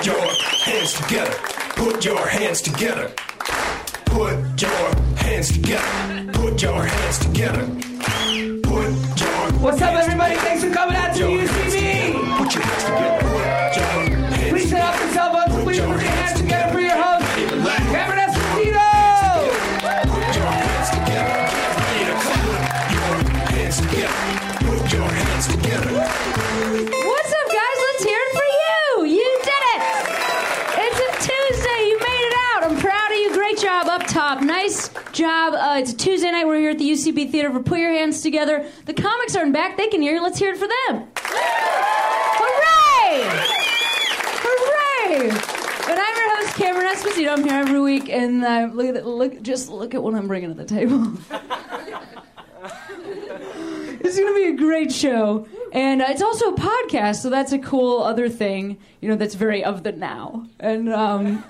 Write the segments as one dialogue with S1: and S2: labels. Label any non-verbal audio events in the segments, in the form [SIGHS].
S1: Put your hands together. Put your hands together. Put your hands together. Put your hands together. Put your
S2: What's up, everybody? Thanks for coming out
S3: job. Uh, it's a Tuesday night. We're here at the UCB Theater for Put Your Hands Together. The comics aren't back. They can hear you. Let's hear it for them. Hooray! Hooray! And I'm your host, Cameron Esposito. I'm here every week, and uh, look at the, look. Just look at what I'm bringing to the table. It's going to be a great show. And uh, it's also a podcast, so that's a cool other thing, you know, that's very of the now. And um,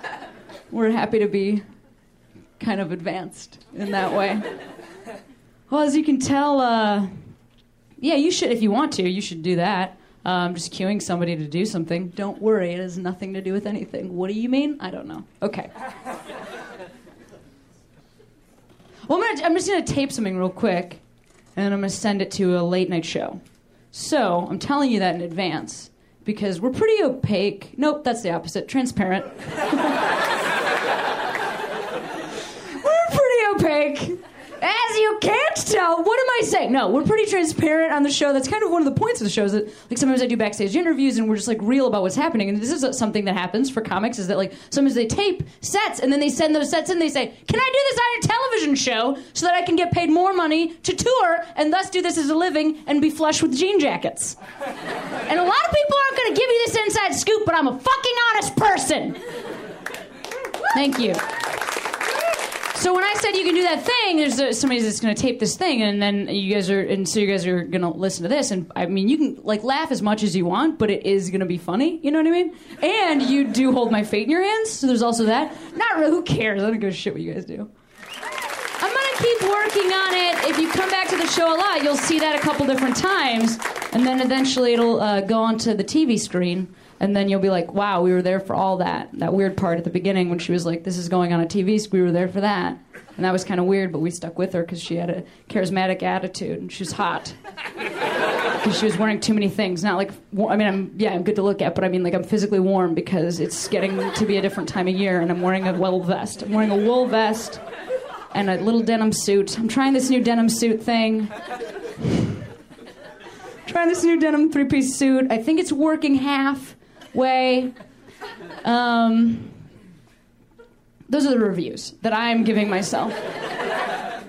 S3: we're happy to be kind of advanced in that way. Well, as you can tell, uh, yeah, you should, if you want to, you should do that. Um, just cueing somebody to do something. Don't worry, it has nothing to do with anything. What do you mean? I don't know. Okay. Well, I'm, gonna, I'm just going to tape something real quick, and I'm going to send it to a late night show. So I'm telling you that in advance because we're pretty opaque. Nope, that's the opposite. Transparent. [LAUGHS] we're opaque. As you can't tell, what am I saying? No, we're pretty transparent on the show. That's kind of one of the points of the show. Is that like sometimes I do backstage interviews and we're just like real about what's happening. And this is something that happens for comics is that like sometimes they tape sets and then they send those sets in. They say, "Can I do this on a television show so that I can get paid more money to tour and thus do this as a living and be flush with jean jackets?" And a lot of people aren't going to give you this inside scoop, but I'm a fucking honest person. Thank you. So when I said you can do that thing, there's uh somebody that's going to tape this thing, and then you guys are, and so you guys are going to listen to this, and I mean, you can like laugh as much as you want, but it is going to be funny. You know what I mean? And you do hold my fate in your hands, so there's also that. Not really. Who cares? I don't give a shit what you guys do. I'm gonna keep working on it. If you come back to the show a lot, you'll see that a couple different times, and then eventually it'll uh, go onto the TV screen, and then you'll be like, "Wow, we were there for all that." That weird part at the beginning when she was like, "This is going on a TV screen." We were there for that, and that was kind of weird, but we stuck with her because she had a charismatic attitude and she was hot. [LAUGHS] Because she was wearing too many things. Not like, I mean, I'm yeah, I'm good to look at, but I mean, like, I'm physically warm because it's getting to be a different time of year, and I'm wearing a wool vest. I'm wearing a wool vest and a little denim suit. I'm trying this new denim suit thing. [SIGHS] trying this new denim three piece suit. I think it's working halfway. Um, those are the reviews that I'm giving myself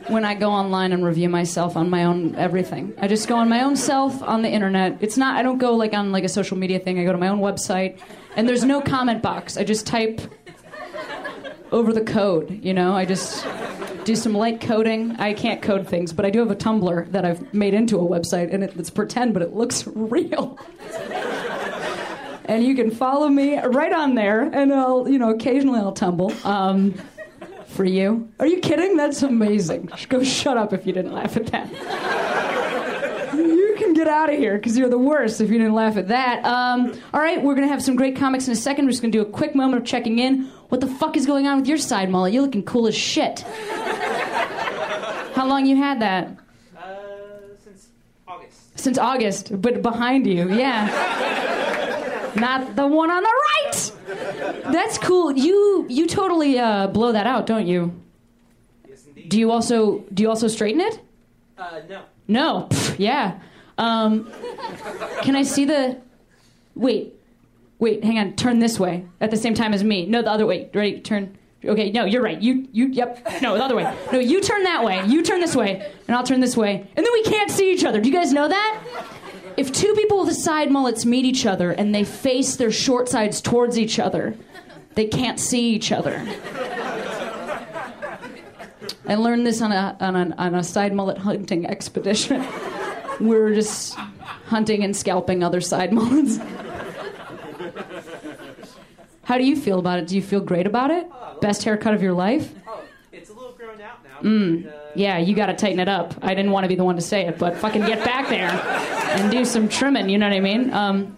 S3: when I go online and review myself on my own everything. I just go on my own self on the internet. It's not I don't go like on like a social media thing. I go to my own website and there's no comment box. I just type over the code, you know? I just do some light coding. I can't code things, but I do have a Tumblr that I've made into a website and it, it's pretend but it looks [LAUGHS] real. And you can follow me right on there and I'll, you know, occasionally I'll tumble. Um, for you. Are you kidding? That's amazing. [LAUGHS] Go shut up if you didn't laugh at that. You can get out of here because you're the worst if you didn't laugh at that. Um, all right, we're going to have some great comics in a second. We're just going to do a quick moment of checking in. What the fuck is going on with your side mullet? You're looking cool as shit. How long you had that?
S4: Uh, since August.
S3: Since August, but behind you, yeah. Not the one on the right. That's cool. You you totally uh, blow that out, don't you?
S4: Yes, indeed.
S3: Do you also do you also straighten it?
S4: Uh, no.
S3: No. Pff, yeah. Um, can I see the? Wait, wait. Hang on. Turn this way at the same time as me. No, the other way. Ready? Turn. Okay. No, you're right. You you. Yep. No, the other way. No, you turn that way. You turn this way, and I'll turn this way, and then we can't see each other. Do you guys know that? If two people with side mullets meet each other and they face their short sides towards each other, they can't see each other. I learned this on a on a, on a side mullet hunting expedition. [LAUGHS] we were just hunting and scalping other side mullets. How do you feel about it? Do you feel great about it? Best haircut of your life?
S4: Oh, it's a little grown out now.
S3: Mm. Yeah, you got to tighten it up. I didn't want to be the one to say it, but fucking get back there and do some trimming. You know what I mean? Um,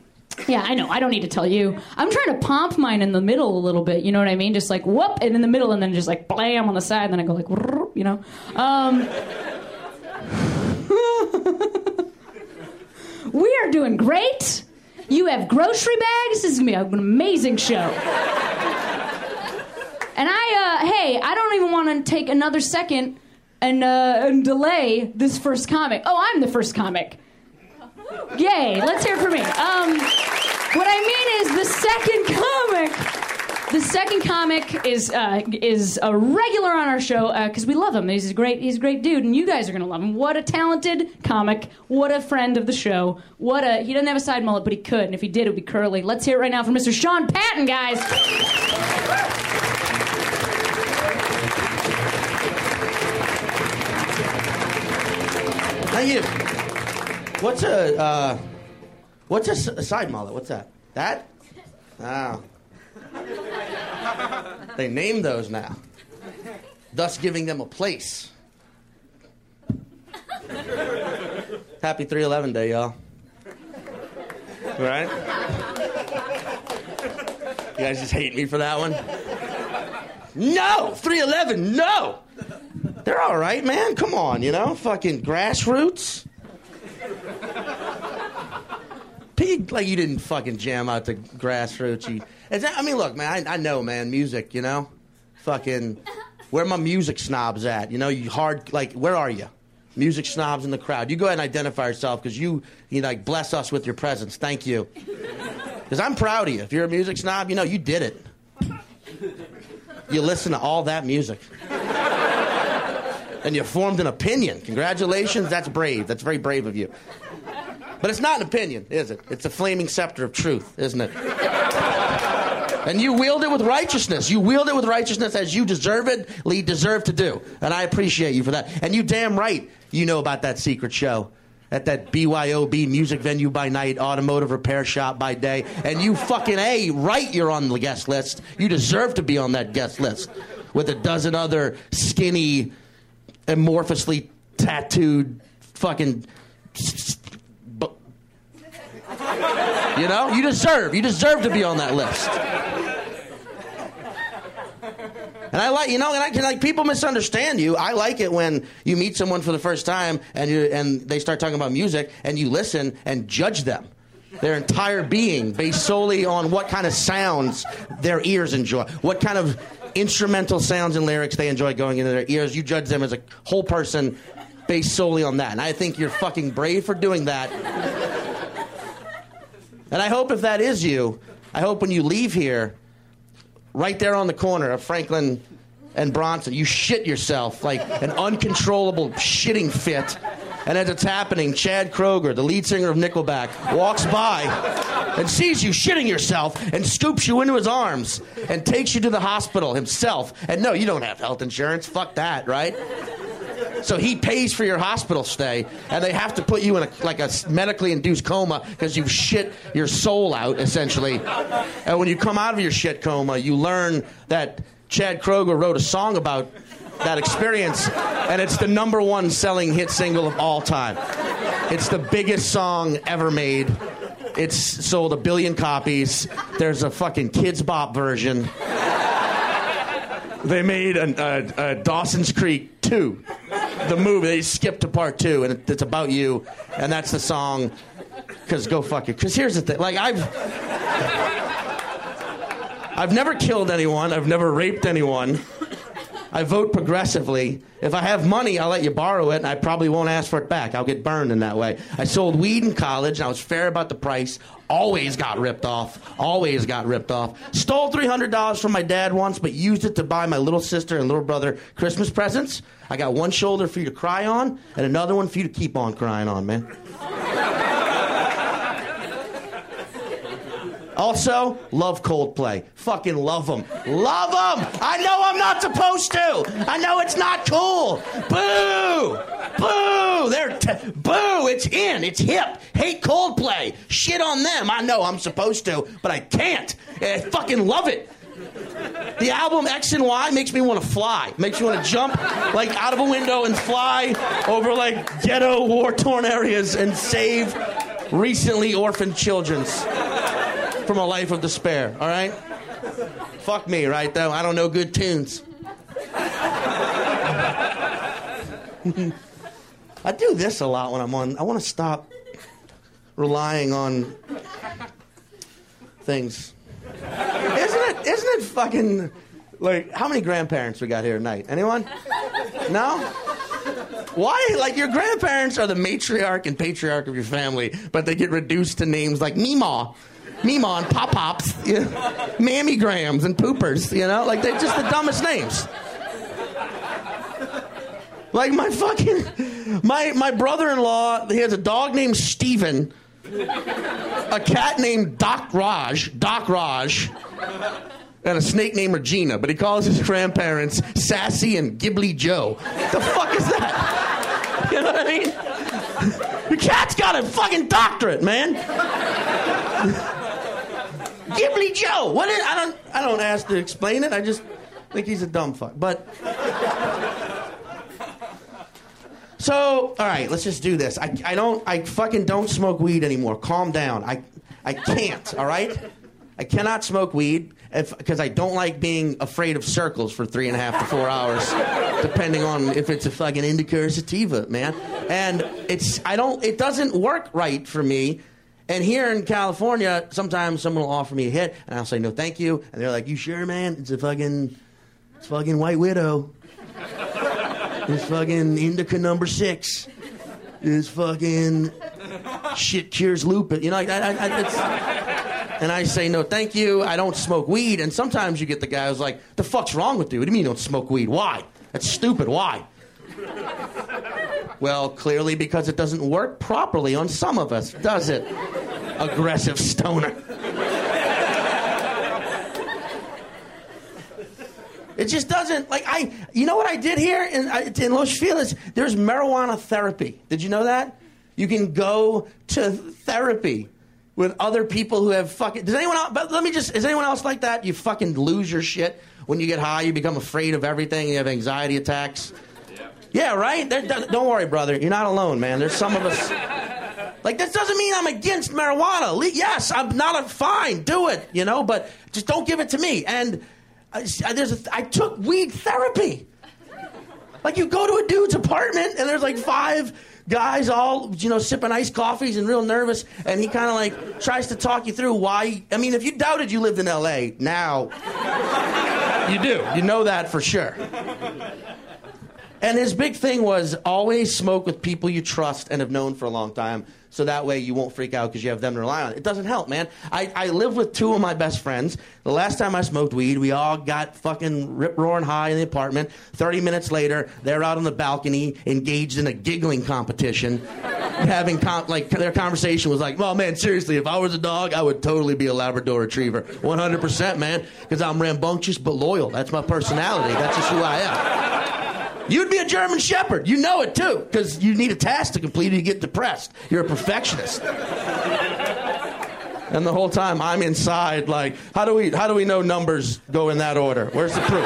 S3: Yeah, I know. I don't need to tell you. I'm trying to pomp mine in the middle a little bit. You know what I mean? Just like whoop, and in the middle, and then just like blam on the side, and then I go like, you know. Um, [LAUGHS] we are doing great. You have grocery bags. This is gonna be an amazing show. And I, uh, hey, I don't even want to take another second and uh, and delay this first comic. Oh, I'm the first comic. Yay! Let's hear it for me. Um, what I mean is the second comic. The second comic is uh, is a regular on our show because we love him. He's a great he's a great dude, and you guys are gonna love him. What a talented comic! What a friend of the show! What a he doesn't have a side mullet, but he could, and if he did, it would be curly. Let's hear it right now from Mr. Sean Patton, guys.
S5: Thank you. What's a uh, what's a, side mullet? What's that? That? Oh. They name those now, thus giving them a place. Happy 311 Day, y'all. Right? You guys just hate me for that one? No! 311, no! They're all right, man. Come on, you know, fucking grassroots. Pig, like you didn't fucking jam out the grassroots. That, I mean, look, man, I, I know, man, music, you know, fucking, where my music snobs at? You know, you hard, like, where are you? Music snobs in the crowd. You go ahead and identify yourself because you, you like, bless us with your presence. Thank you. Because I'm proud of you. If you're a music snob, you know, you did it. You listen to all that music and you formed an opinion. Congratulations, that's brave. That's very brave of you. But it's not an opinion, is it? It's a flaming scepter of truth, isn't it? And you wield it with righteousness. You wield it with righteousness as you deservedly deserve to do. And I appreciate you for that. And you damn right you know about that secret show. At that BYOB music venue by night, automotive repair shop by day. And you fucking A, right, you're on the guest list. You deserve to be on that guest list with a dozen other skinny, amorphously tattooed fucking. You know, you deserve. You deserve to be on that list. And I like, you know, and I can like people misunderstand you. I like it when you meet someone for the first time and you and they start talking about music and you listen and judge them. Their entire being based solely on what kind of sounds their ears enjoy, what kind of instrumental sounds and lyrics they enjoy going into their ears. You judge them as a whole person based solely on that. And I think you're fucking brave for doing that. And I hope if that is you, I hope when you leave here, right there on the corner of Franklin and Bronson, you shit yourself like an uncontrollable shitting fit. And as it's happening, Chad Kroeger, the lead singer of Nickelback, walks by and sees you shitting yourself and scoops you into his arms and takes you to the hospital himself. And no, you don't have health insurance. Fuck that, right? So he pays for your hospital stay, and they have to put you in a, like a medically induced coma because you've shit your soul out, essentially. And when you come out of your shit coma, you learn that Chad Kroeger wrote a song about that experience, and it's the number one selling hit single of all time. It's the biggest song ever made. It's sold a billion copies. There's a fucking Kidz Bop version. They made a, a, a Dawson's Creek 2, the movie. They skipped to part two, and it, it's about you, and that's the song. Because go fuck it. Because here's the thing. Like I've, I've never killed anyone. I've never raped anyone. I vote progressively. If I have money, I'll let you borrow it, and I probably won't ask for it back. I'll get burned in that way. I sold weed in college, and I was fair about the price. Always got ripped off. Always got ripped off. Stole $300 from my dad once, but used it to buy my little sister and little brother Christmas presents. I got one shoulder for you to cry on, and another one for you to keep on crying on, man. Also, love Coldplay. Fucking love them. Love them! I know I'm not supposed to! I know it's not cool! Boo! Boo! They're t- boo! It's in! It's hip! Hate Coldplay! Shit on them! I know I'm supposed to, but I can't! I fucking love it! The album X and Y makes me want to fly. Makes me want to jump like out of a window and fly over like ghetto war torn areas and save recently orphaned children's. From a life of despair. All right. Fuck me, right? Though I don't know good tunes. [LAUGHS] I do this a lot when I'm on. I want to stop relying on things. Isn't it? Isn't it fucking like how many grandparents we got here tonight? Anyone? No. Why? Like your grandparents are the matriarch and patriarch of your family, but they get reduced to names like Meemaw, And Pop Pops, you know, Mammygrams and Poopers. You know, like they're just the dumbest names. Like my fucking my my brother-in-law, he has a dog named Steven, a cat named Doc Raj, Doc Raj, and a snake named Regina, but he calls his grandparents Sassy and Ghibli Joe. The fuck is that? You know what I mean? The cat's got a fucking doctorate, man. Ghibli Joe. What is I don't I don't ask to explain it. I just think he's a dumb fuck. But so, all right, let's just do this. I, I don't, I fucking don't smoke weed anymore. Calm down. I, I can't. All right, I cannot smoke weed because I don't like being afraid of circles for three and a half to four hours, depending on if it's a fucking indica or sativa, man. And it's, I don't, it doesn't work right for me. And here in California, sometimes someone will offer me a hit, and I'll say no, thank you. And they're like, "You sure, man? It's a fucking, it's fucking White Widow." It's fucking indica number six. It's fucking shit cures lupus. You know, like, I, I, and I say no, thank you. I don't smoke weed. And sometimes you get the guy who's like, "The fuck's wrong with you? What do you mean you don't smoke weed? Why? That's stupid. Why?" Well, clearly because it doesn't work properly on some of us, does it? Aggressive stoner. It just doesn't like I. You know what I did here in in Los Feliz? There's marijuana therapy. Did you know that? You can go to therapy with other people who have fucking. Does anyone else? But let me just. Is anyone else like that? You fucking lose your shit when you get high. You become afraid of everything. You have anxiety attacks. Yeah, right. There, don't don't worry, brother. You're not alone, man. There's some of us. Like this doesn't mean I'm against marijuana. Le- Yes, I'm not a fine. Do it, you know, but just don't give it to me. And I, there's a, I took weed therapy. Like you go to a dude's apartment and there's like five guys all you know sipping iced coffees and real nervous, and he kind of like tries to talk you through why. I mean, if you doubted you lived in L.A., now you do. You know that for sure. And his big thing was always smoke with people you trust and have known for a long time, so that way you won't freak out because you have them to rely on. It doesn't help, man. I, I live with two of my best friends. The last time I smoked weed, we all got fucking rip roaring high in the apartment. 30 minutes later, they're out on the balcony engaged in a giggling competition. [LAUGHS] having com- like their conversation was like, "Well, man, seriously, if I was a dog, I would totally be a Labrador Retriever, 100%, man, because I'm rambunctious but loyal. That's my personality. That's just who I am." You'd be a German Shepherd. You know it too, because you need a task to complete or you get depressed. You're a perfectionist. And the whole time I'm inside, like, how do we how do we know numbers go in that order? Where's the proof?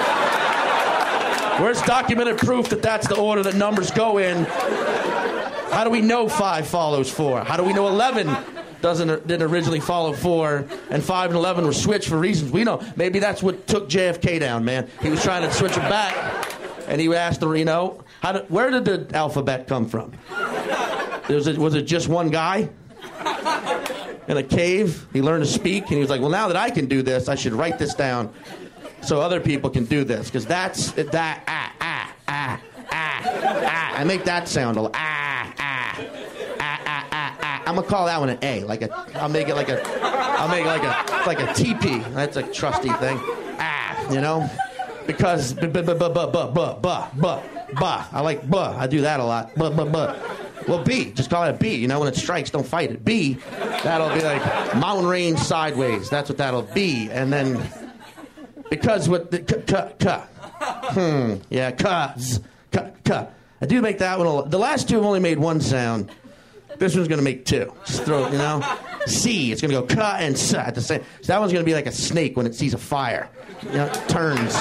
S5: Where's documented proof that that's the order that numbers go in? How do we know five follows four? How do we know eleven doesn't didn't originally follow four and five and eleven were switched for reasons we know? Maybe that's what took JFK down, man. He was trying to switch it back, and he asked the you how did, where did the alphabet come from? Was it, was it just one guy? in a cave. He learned to speak, and he was like, "Well, now that I can do this, I should write this down, so other people can do this, because that's that ah ah ah ah ah. I make that sound a ah ah ah ah ah ah. I'm gonna call that one an A, like a. I'll make it like a. I'll make it like a like a TP. That's a trusty thing. Ah, you know, because i like b. I do that a lot. B b b. Well, B. Just call it a B. You know, when it strikes, don't fight it. B. That'll be like mountain range sideways. That's what that'll be. And then, because with the k, k, k. Hmm. Yeah. I do make that one. A, the last two have only made one sound. This one's gonna make two. Just throw, it, you know. C. It's gonna go ka and s at the same. So that one's gonna be like a snake when it sees a fire. You know, turns.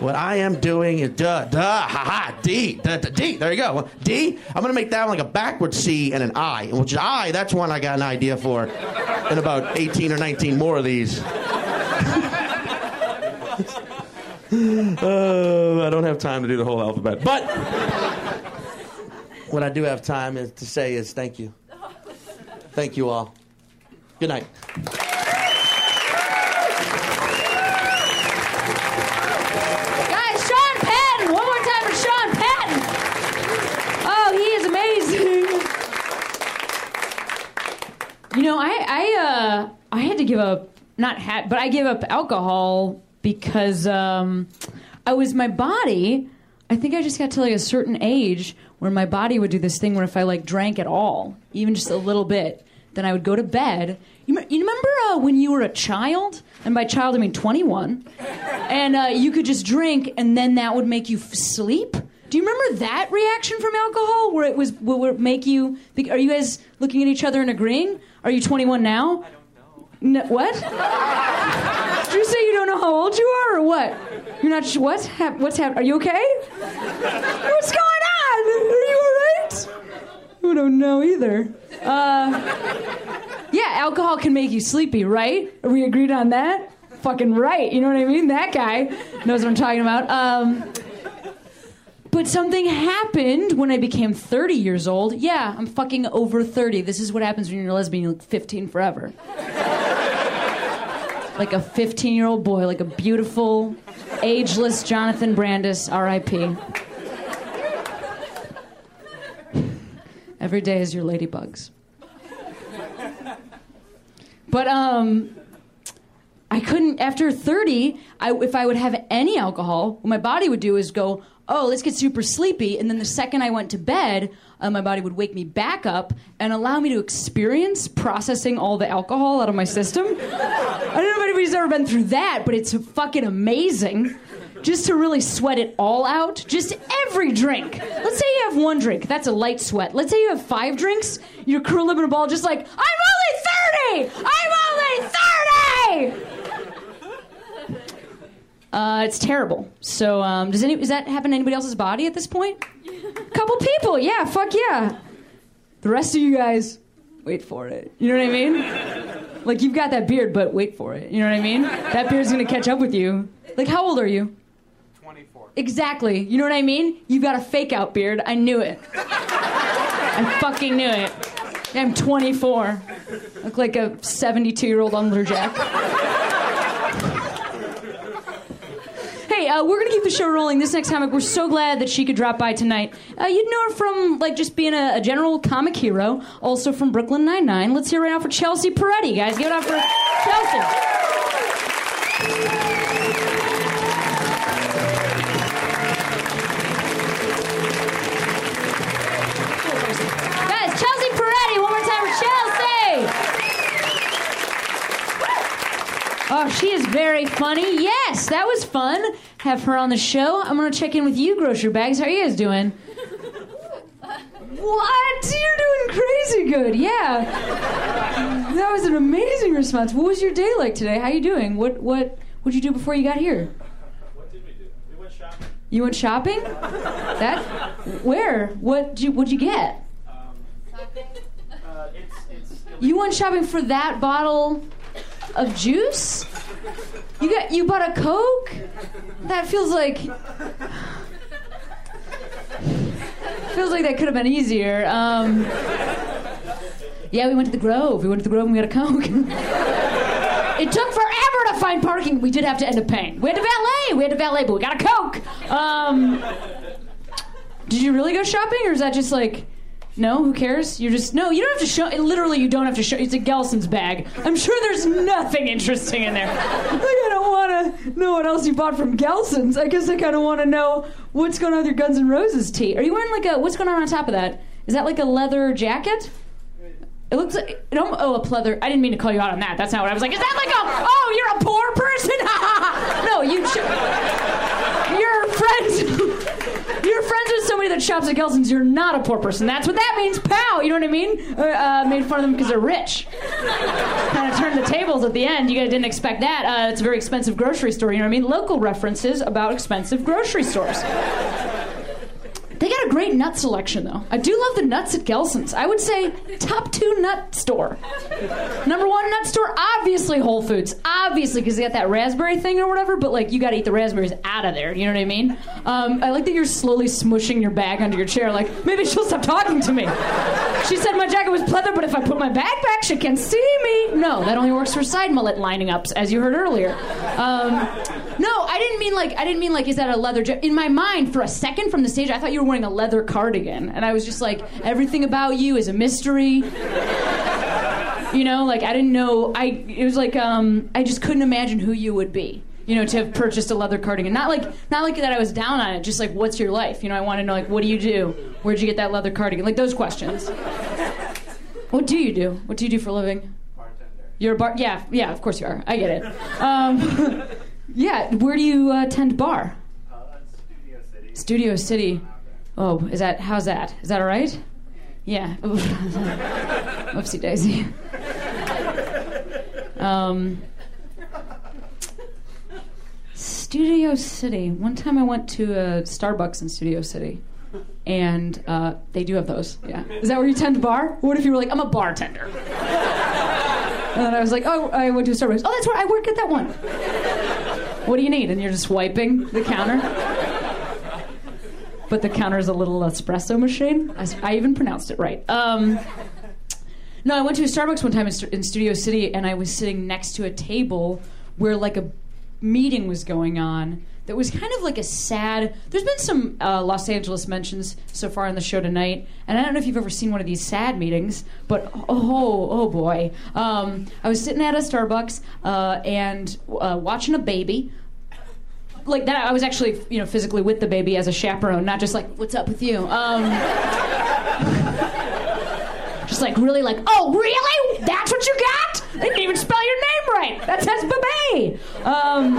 S5: What I am doing is duh, duh, ha ha, D, duh, duh, D. There you go. D. I'm gonna make that one like a backward C and an I, which is I. That's one I got an idea for, and about 18 or 19 more of these. Uh, [LAUGHS] I don't have time to do the whole alphabet, but what I do have time is to say is thank you, thank you all. Good night.
S3: Uh I had to give up not hat, but I gave up alcohol because um I was my body. I think I just got to like a certain age where my body would do this thing where if I like drank at all, even just a little bit, then I would go to bed. You, you remember uh, when you were a child? And by child, I mean 21. And uh, you could just drink, and then that would make you f- sleep? Do you remember that reaction from alcohol where it was it make you are you guys looking at each other and agreeing? Are you 21 now?
S4: I don't know.
S3: No, what? Did you say you don't know how old you are, or what? You're not. sure What? Hap- what's happening? Are you okay? What's going on? Are you all right? I don't know either. Uh, yeah, alcohol can make you sleepy, right? Are we agreed on that? Fucking right. You know what I mean? That guy knows what I'm talking about. Um, but something happened when I became 30 years old. Yeah, I'm fucking over 30. This is what happens when you're a lesbian. You look 15 forever like a 15 year old boy, like a beautiful, ageless Jonathan Brandis, RIP. Every day is your ladybugs. But um, I couldn't after 30. I, if I would have any alcohol, what my body would do is go, "Oh, let's get super sleepy," and then the second I went to bed, uh, my body would wake me back up and allow me to experience processing all the alcohol out of my system. I don't know if anybody's ever been through that, but it's fucking amazing. Just to really sweat it all out, just every drink. Let's say you have one drink, that's a light sweat. Let's say you have five drinks, you're curled up in a ball, just like, I'm only 30! I'm only 30! Uh, it's terrible. So, um, does any does that happen to anybody else's body at this point? [LAUGHS] Couple people, yeah, fuck yeah. The rest of you guys, wait for it. You know what I mean? Like you've got that beard, but wait for it. You know what I mean? That beard's gonna catch up with you. Like, how old are you?
S4: 24.
S3: Exactly. You know what I mean? You've got a fake out beard. I knew it. I fucking knew it. I'm 24. Look like a 72 year old lumberjack. Hey, uh, we're gonna keep the show rolling. This next comic, we're so glad that she could drop by tonight. Uh, you'd know her from like just being a, a general comic hero, also from Brooklyn Nine Nine. Let's hear it right now for Chelsea Peretti, guys. Give it up for Chelsea. Oh, she is very funny. Yes, that was fun. Have her on the show. I'm gonna check in with you, grocery bags. How are you guys doing? What? You're doing crazy good. Yeah. That was an amazing response. What was your day like today? How are you doing? What what what'd you do before you got here?
S4: What did we do? We went shopping.
S3: You went shopping? That where? What you what'd you get?
S4: Uh, it's, it's
S3: You went shopping for that bottle of juice? You got you bought a Coke? That feels like feels like that could have been easier. Um, yeah, we went to the Grove. We went to the Grove and we got a Coke. [LAUGHS] it took forever to find parking. We did have to end up paying. We had to valet. We had to valet, but we got a Coke. Um, did you really go shopping, or is that just like? No, who cares? You're just no. You don't have to show. Literally, you don't have to show. It's a Gelson's bag. I'm sure there's nothing interesting in there. Like, I don't want to know what else you bought from Gelson's. I guess I kind of want to know what's going on with your Guns N' Roses tee. Are you wearing like a? What's going on on top of that? Is that like a leather jacket? It looks like oh a pleather. I didn't mean to call you out on that. That's not what I was like. Is that like a oh you're a poor person? [LAUGHS] no, you. Sh- you're friends. That shops at Gelson's. You're not a poor person. That's what that means. Pow. You know what I mean? Uh, uh, made fun of them because they're rich. kind of turned the tables at the end. You guys didn't expect that. Uh, it's a very expensive grocery store. You know what I mean? Local references about expensive grocery stores. They got a great nut selection, though. I do love the nuts at Gelson's. I would say top two nut store. Number one nut store, obviously Whole Foods. Obviously, because they got that raspberry thing or whatever, but like you got to eat the raspberries out of there. You know what I mean? Um, I like that you're slowly smushing your bag under your chair, like maybe she'll stop talking to me. She said my jacket was pleather, but if I put my bag back, she can see me. No, that only works for side mullet lining ups, as you heard earlier. Um, no, I didn't mean like I didn't mean like is that a leather jacket? In my mind, for a second from the stage, I thought you were wearing a leather cardigan, and I was just like, everything about you is a mystery. You know, like I didn't know. I it was like um, I just couldn't imagine who you would be. You know, to have purchased a leather cardigan. Not like not like that. I was down on it. Just like, what's your life? You know, I want to know like, what do you do? Where'd you get that leather cardigan? Like those questions. What do you do? What do you do for a living? You're a bar. Yeah, yeah. Of course you are. I get it. Um, [LAUGHS] yeah. Where do you uh, tend bar?
S4: Studio City.
S3: Studio City. Oh, is that how's that? Is that all right? Yeah. [LAUGHS] Oopsie daisy. Um, Studio City. One time I went to a Starbucks in Studio City, and uh, they do have those. Yeah. Is that where you tend to bar? What if you were like, I'm a bartender? And then I was like, oh, I went to a Starbucks. Oh, that's where I work at that one. What do you need? And you're just wiping the counter. But the counter is a little espresso machine. I, I even pronounced it right. Um, no, I went to a Starbucks one time in, in Studio City, and I was sitting next to a table where like a meeting was going on that was kind of like a sad. There's been some uh, Los Angeles mentions so far on the show tonight, and I don't know if you've ever seen one of these sad meetings, but oh, oh boy. Um, I was sitting at a Starbucks uh, and uh, watching a baby like that I was actually you know physically with the baby as a chaperone, not just like what's up with you. Um, [LAUGHS] just like really like oh really that's what you got? They didn't even spell your name right. That says baby. Um,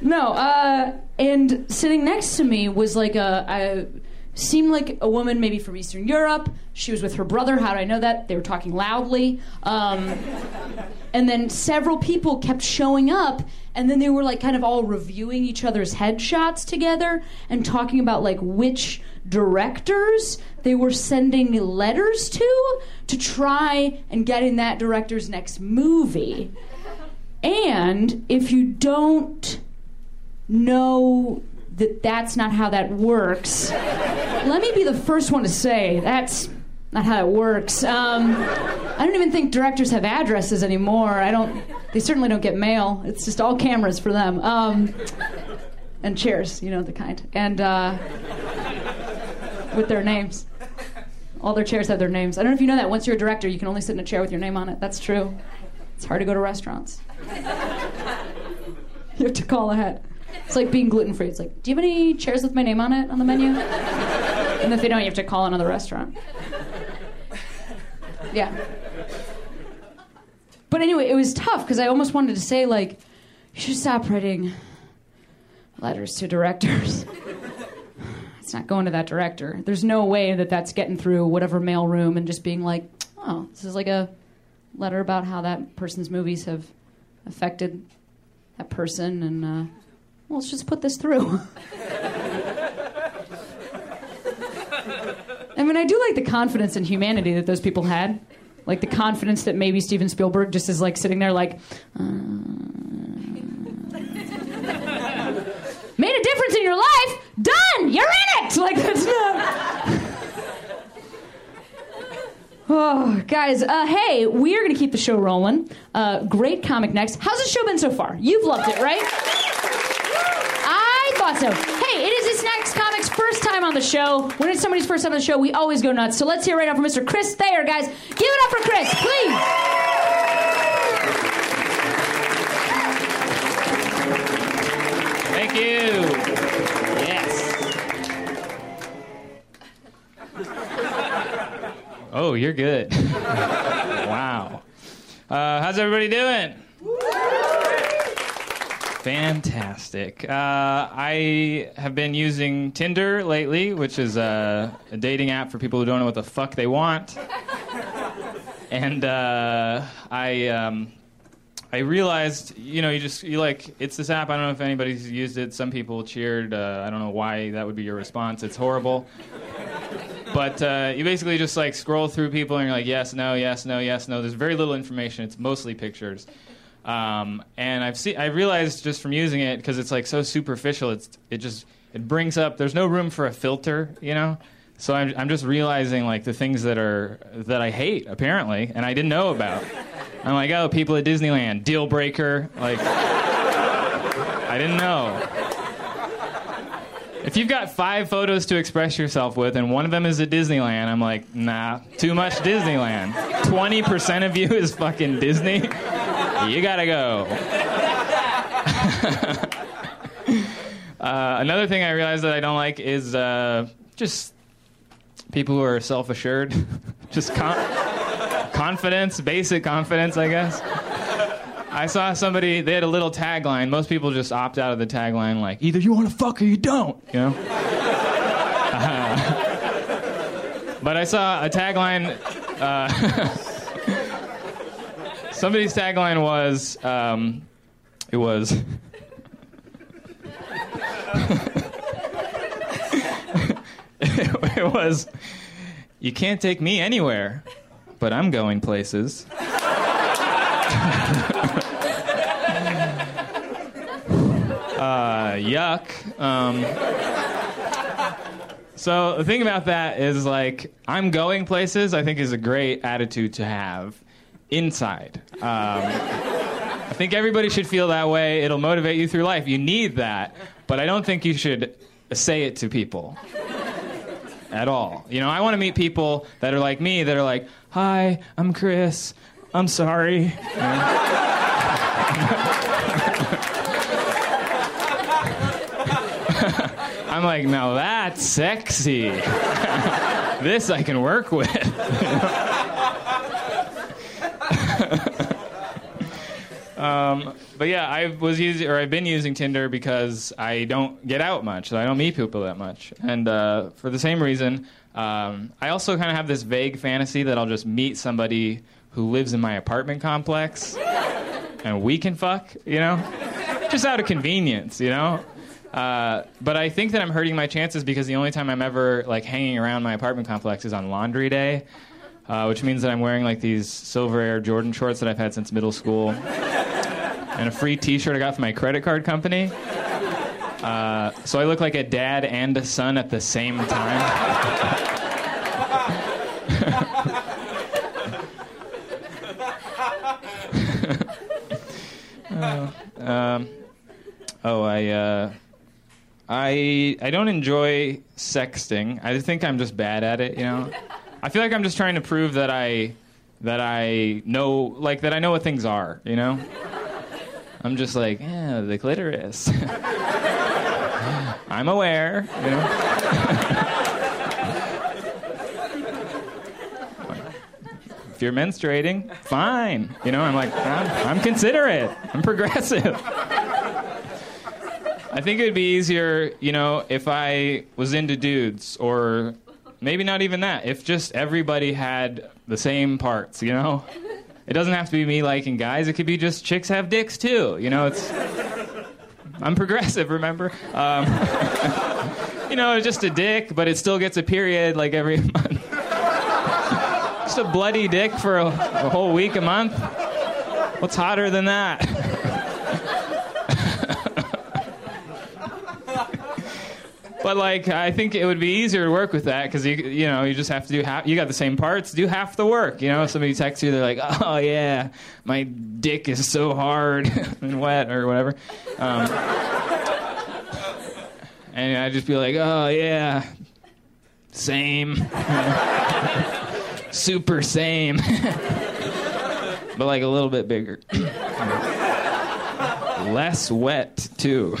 S3: [LAUGHS] no, uh, and sitting next to me was like a. a Seemed like a woman maybe from Eastern Europe. She was with her brother. How did I know that? They were talking loudly. Um, and then several people kept showing up and then they were like kind of all reviewing each other's headshots together and talking about like which directors they were sending letters to to try and get in that director's next movie. And if you don't know that that's not how that works let me be the first one to say that's not how it works. Um, I don't even think directors have addresses anymore. I don't. They certainly don't get mail. It's just all cameras for them. Um, and chairs, you know the kind, and uh, with their names. All their chairs have their names. I don't know if you know that. Once you're a director, you can only sit in a chair with your name on it. That's true. It's hard to go to restaurants. [LAUGHS] you have to call ahead. It's like being gluten free. It's like, do you have any chairs with my name on it on the menu? And if they don't, you have to call another restaurant. Yeah. But anyway, it was tough because I almost wanted to say, like, you should stop writing letters to directors. [LAUGHS] it's not going to that director. There's no way that that's getting through whatever mail room and just being like, oh, this is like a letter about how that person's movies have affected that person, and uh, well, let's just put this through. [LAUGHS] mean, I do like the confidence in humanity that those people had. Like the confidence that maybe Steven Spielberg just is like sitting there, like, uh, made a difference in your life. Done. You're in it. Like that's not. Oh, guys, uh, hey, we are going to keep the show rolling. Uh, great comic next. How's the show been so far? You've loved it, right? I thought so. Hey, it is this next comic's first time on the show. When it's somebody's first time on the show, we always go nuts. So let's hear it right now for Mr. Chris Thayer, guys. Give it up for Chris, please.
S6: Thank you. Yes. Oh, you're good. [LAUGHS] wow. Uh, how's everybody doing? Fantastic. Uh, I have been using Tinder lately, which is a, a dating app for people who don't know what the fuck they want. [LAUGHS]
S7: and uh, I um, I realized, you know, you just you like it's this app. I don't know if anybody's used it. Some people cheered. Uh, I don't know why that would be your response. It's horrible. But uh, you basically just like scroll through people and you're like, yes, no, yes, no, yes, no. There's very little information. It's mostly pictures. Um, and I've seen, I realized just from using it because it's like so superficial. It's it just it brings up. There's no room for a filter, you know. So I'm I'm just realizing like the things that are that I hate apparently, and I didn't know about. I'm like, oh, people at Disneyland, deal breaker. Like, I didn't know. If you've got five photos to express yourself with, and one of them is at Disneyland, I'm like, nah, too much Disneyland. 20% of you is fucking Disney. You gotta go. [LAUGHS] uh, another thing I realized that I don't like is uh, just people who are self assured. [LAUGHS] just con- confidence, basic confidence, I guess. I saw somebody, they had a little tagline. Most people just opt out of the tagline, like, either you want to fuck or you don't, you know? Uh, [LAUGHS] but I saw a tagline. Somebody's tagline was, um, it was, [LAUGHS] it was, you can't take me anywhere, but I'm going places. [LAUGHS] uh, yuck. Um, so the thing about that is like I'm going places. I think is a great attitude to have inside. Um, I think everybody should feel that way. It'll motivate you through life. You need that, but I don't think you should say it to people at all. You know, I want to meet people that are like me, that are like, "Hi, I'm Chris. I'm sorry." You know? [LAUGHS] I'm like, now that's sexy. [LAUGHS] this I can work with. [LAUGHS] [LAUGHS] um, but yeah, I was using, or I've been using Tinder because I don't get out much, so I don't meet people that much, and uh, for the same reason, um, I also kind of have this vague fantasy that I'll just meet somebody who lives in my apartment complex, [LAUGHS] and we can fuck, you know, just out of convenience, you know. Uh, but I think that I'm hurting my chances because the only time I'm ever like hanging around my apartment complex is on laundry day, uh, which means that I'm wearing like these silver Air Jordan shorts that I've had since middle school, and a free T-shirt I got from my credit card company. Uh, so I look like a dad and a son at the same time. [LAUGHS] Uh, um, oh, I. Uh, I I don't enjoy sexting. I think I'm just bad at it, you know. I feel like I'm just trying to prove that I that I know like that I know what things are, you know? I'm just like, yeah, the clitoris. [LAUGHS] I'm aware, you know. [LAUGHS] if you're menstruating, fine. You know, I'm like, I'm, I'm considerate. I'm progressive. I think it would be easier, you know, if I was into dudes, or maybe not even that. If just everybody had the same parts, you know. It doesn't have to be me liking guys. It could be just chicks have dicks too. You know, it's. I'm progressive, remember? Um, [LAUGHS] you know, just a dick, but it still gets a period like every [LAUGHS] month. just a bloody dick for a, a whole week, a month. What's hotter than that? [LAUGHS] But like, I think it would be easier to work with that because you, you know, you just have to do half. You got the same parts, do half the work. You know, somebody texts you, they're like, [LAUGHS] "Oh yeah, my dick is so hard [LAUGHS] and wet or whatever," um, and I'd just be like, "Oh yeah, same, [LAUGHS] super same," but like a little bit bigger, less wet too.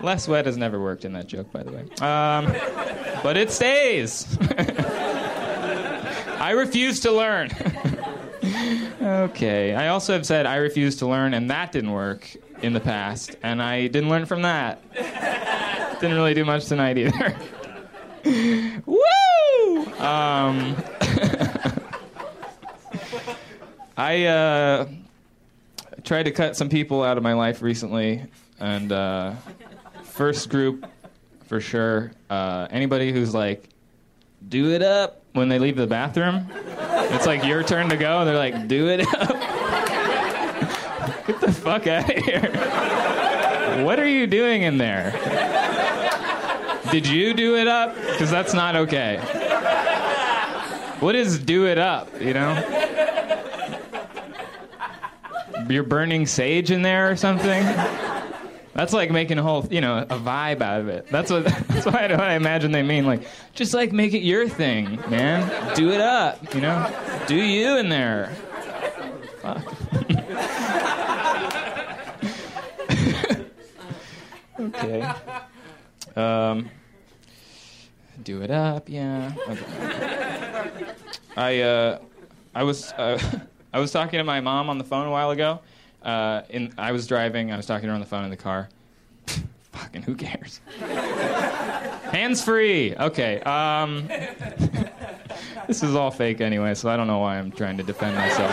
S7: Less wet has never worked in that joke, by the way. Um, but it stays. [LAUGHS] I refuse to learn. [LAUGHS] okay. I also have said I refuse to learn, and that didn't work in the past, and I didn't learn from that. didn't really do much tonight either. [LAUGHS] Woo! Um, I uh, tried to cut some people out of my life recently, and uh, first group for sure. Uh, anybody who's like, "Do it up" when they leave the bathroom. It's like your turn to go, and they're like, "Do it up." Get the fuck out of here. What are you doing in there? Did you do it up? Because that's not okay. What is do it up, you know? You're burning sage in there or something? That's like making a whole, you know, a vibe out of it. That's what. [LAUGHS] That's why I, I imagine they mean like, just like make it your thing, man. Do it up, you know. Do you in there? [LAUGHS] Okay. Um, do it up, yeah. Okay. I uh, I was uh, [LAUGHS] I was talking to my mom on the phone a while ago. Uh, in I was driving. I was talking to her on the phone in the car. [LAUGHS] Fucking who cares? [LAUGHS] Hands free. Okay. Um, [LAUGHS] this is all fake anyway, so I don't know why I'm trying to defend myself.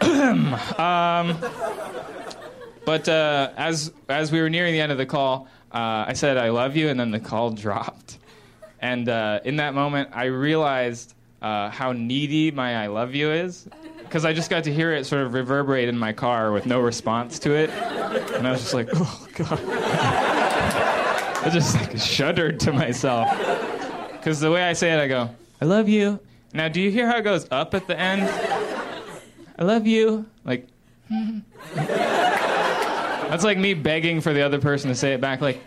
S7: [CLEARS THROAT] um, but uh, as as we were nearing the end of the call, uh, I said I love you, and then the call dropped. And uh, in that moment, I realized uh, how needy my "I love you" is, because I just got to hear it sort of reverberate in my car with no response to it, and I was just like, "Oh God!" [LAUGHS] I just like shuddered to myself, because the way I say it, I go, "I love you." Now, do you hear how it goes up at the end? I love you. Like. [LAUGHS] That's like me begging for the other person to say it back, like,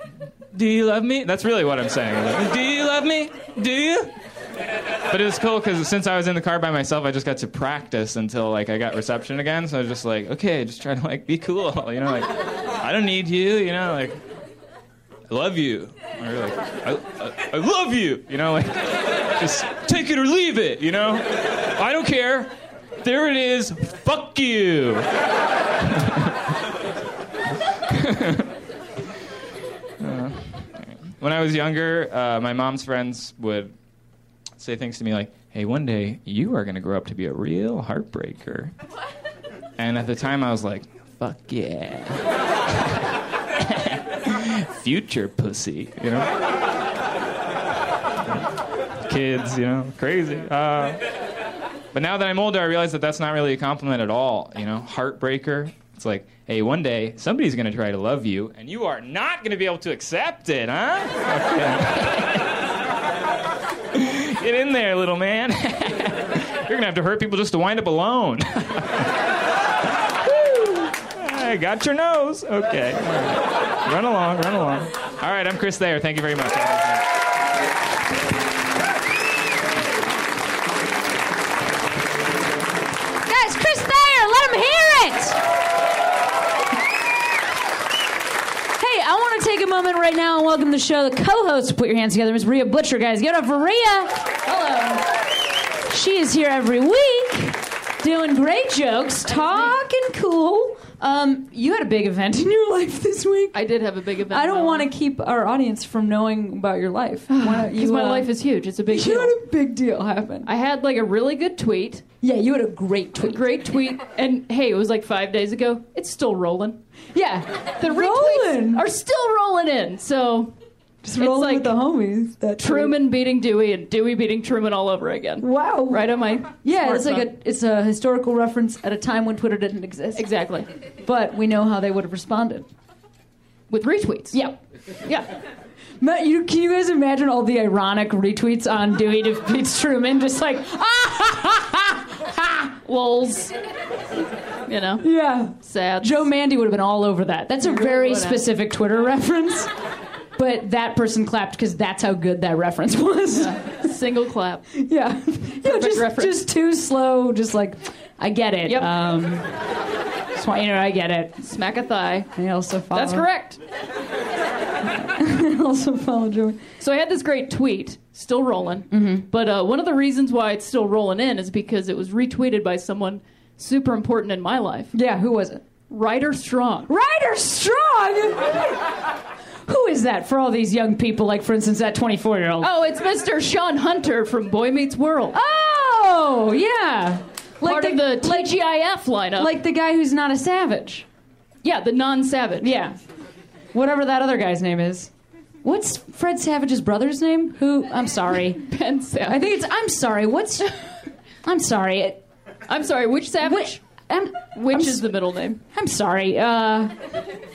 S7: "Do you love me?" That's really what I'm saying. Like, Do you love me? Do you? But it was cool because since I was in the car by myself, I just got to practice until like I got reception again. So I was just like, okay, just try to like be cool, [LAUGHS] you know, like I don't need you, you know, like I love you, or like I, I, I love you, you know, like just take it or leave it, you know. I don't care. There it is. Fuck you. [LAUGHS] when I was younger, uh, my mom's friends would say things to me like, "Hey, one day you are going to grow up to be a real heartbreaker." And at the time, I was like, "Fuck yeah, [LAUGHS] future pussy," you know. Kids, you know, crazy. Uh, but now that I'm older, I realize that that's not really a compliment at all. You know, heartbreaker. It's like, hey, one day somebody's going to try to love you, and you are not going to be able to accept it, huh? [LAUGHS] Get in there, little man. [LAUGHS] You're going to have to hurt people just to wind up alone. [LAUGHS] I got your nose. Okay. Right. Run along, run along. All right, I'm Chris Thayer. Thank you very much.
S3: Take a moment right now and welcome to the show the co-host. Put your hands together, Miss Rhea Butcher, guys. Get up for Rhea. Hello. She is here every week, doing great jokes, talking cool. Um, you had a big event in your [LAUGHS] life this week.
S8: I did have a big event.
S3: I don't want to keep our audience from knowing about your life. [SIGHS]
S8: because my life is huge. It's a big
S3: You
S8: deal.
S3: had a big deal happen.
S8: I had like a really good tweet,
S3: Yeah, you had a great
S8: a
S3: tweet.
S8: great tweet, and hey, it was like five days ago. It's still rolling.
S3: Yeah,
S8: The [LAUGHS]
S3: Rolling.
S8: retweets are still rolling in. So
S3: Just
S8: it's
S3: rolling
S8: like
S3: with the homies. That tweet.
S8: Truman beating Dewey and Dewey beating Truman all over again.
S3: Wow.
S8: Right on my
S3: Yeah, it's like a it's a historical reference at a time when Twitter didn't exist.
S8: exactly
S3: But we know how they would have responded.
S8: with retweets.
S3: Yeah.
S8: yeah. [LAUGHS]
S3: Matt, you, can you guys imagine all the ironic retweets on Dewey defeats [LAUGHS] Truman? Just like, ah, ha, ha, ha, ha.
S8: Lols. You know,
S3: Yeah.
S8: sad.
S3: Joe Mande would have been all over that. That's a very specific Twitter reference. [LAUGHS] But that person clapped because that's how good that reference was.
S8: Single clap. [LAUGHS]
S3: Yeah. yeah just,
S8: reference.
S3: just too slow. Just like, I get it.
S8: Yep.
S3: Um, just want you know I get it.
S8: Smack a thigh.
S3: I also follow.
S8: That's correct. [LAUGHS]
S3: I also follow Joey.
S8: So I had this great tweet, still rolling.
S3: Mm-hmm.
S8: But uh, one of the reasons why it's still rolling in is because it was retweeted by someone super important in my life.
S3: Yeah, who was it?
S8: Ryder Strong.
S3: Ryder Strong. [LAUGHS] who is that for all these young people? Like, for instance, that 24 year old.
S8: Oh, it's Mr. Shawn Hunter from Boy Meets World.
S3: Oh, yeah. Like
S8: part
S3: the-
S8: of the TGIF lineup.
S3: Like the guy who's not a savage.
S8: yeah, the non-savage.
S3: Yeah. Whatever that other guy's name is. What's Fred Savage's brother's name? Who? I'm sorry. [LAUGHS]
S8: Ben Savage.
S3: I think it's. I'm sorry. What's? I'm sorry. It-
S8: I'm sorry. Which savage?
S3: Which? I'm,
S8: Which
S3: I'm,
S8: is the middle name?
S3: I'm sorry. Uh,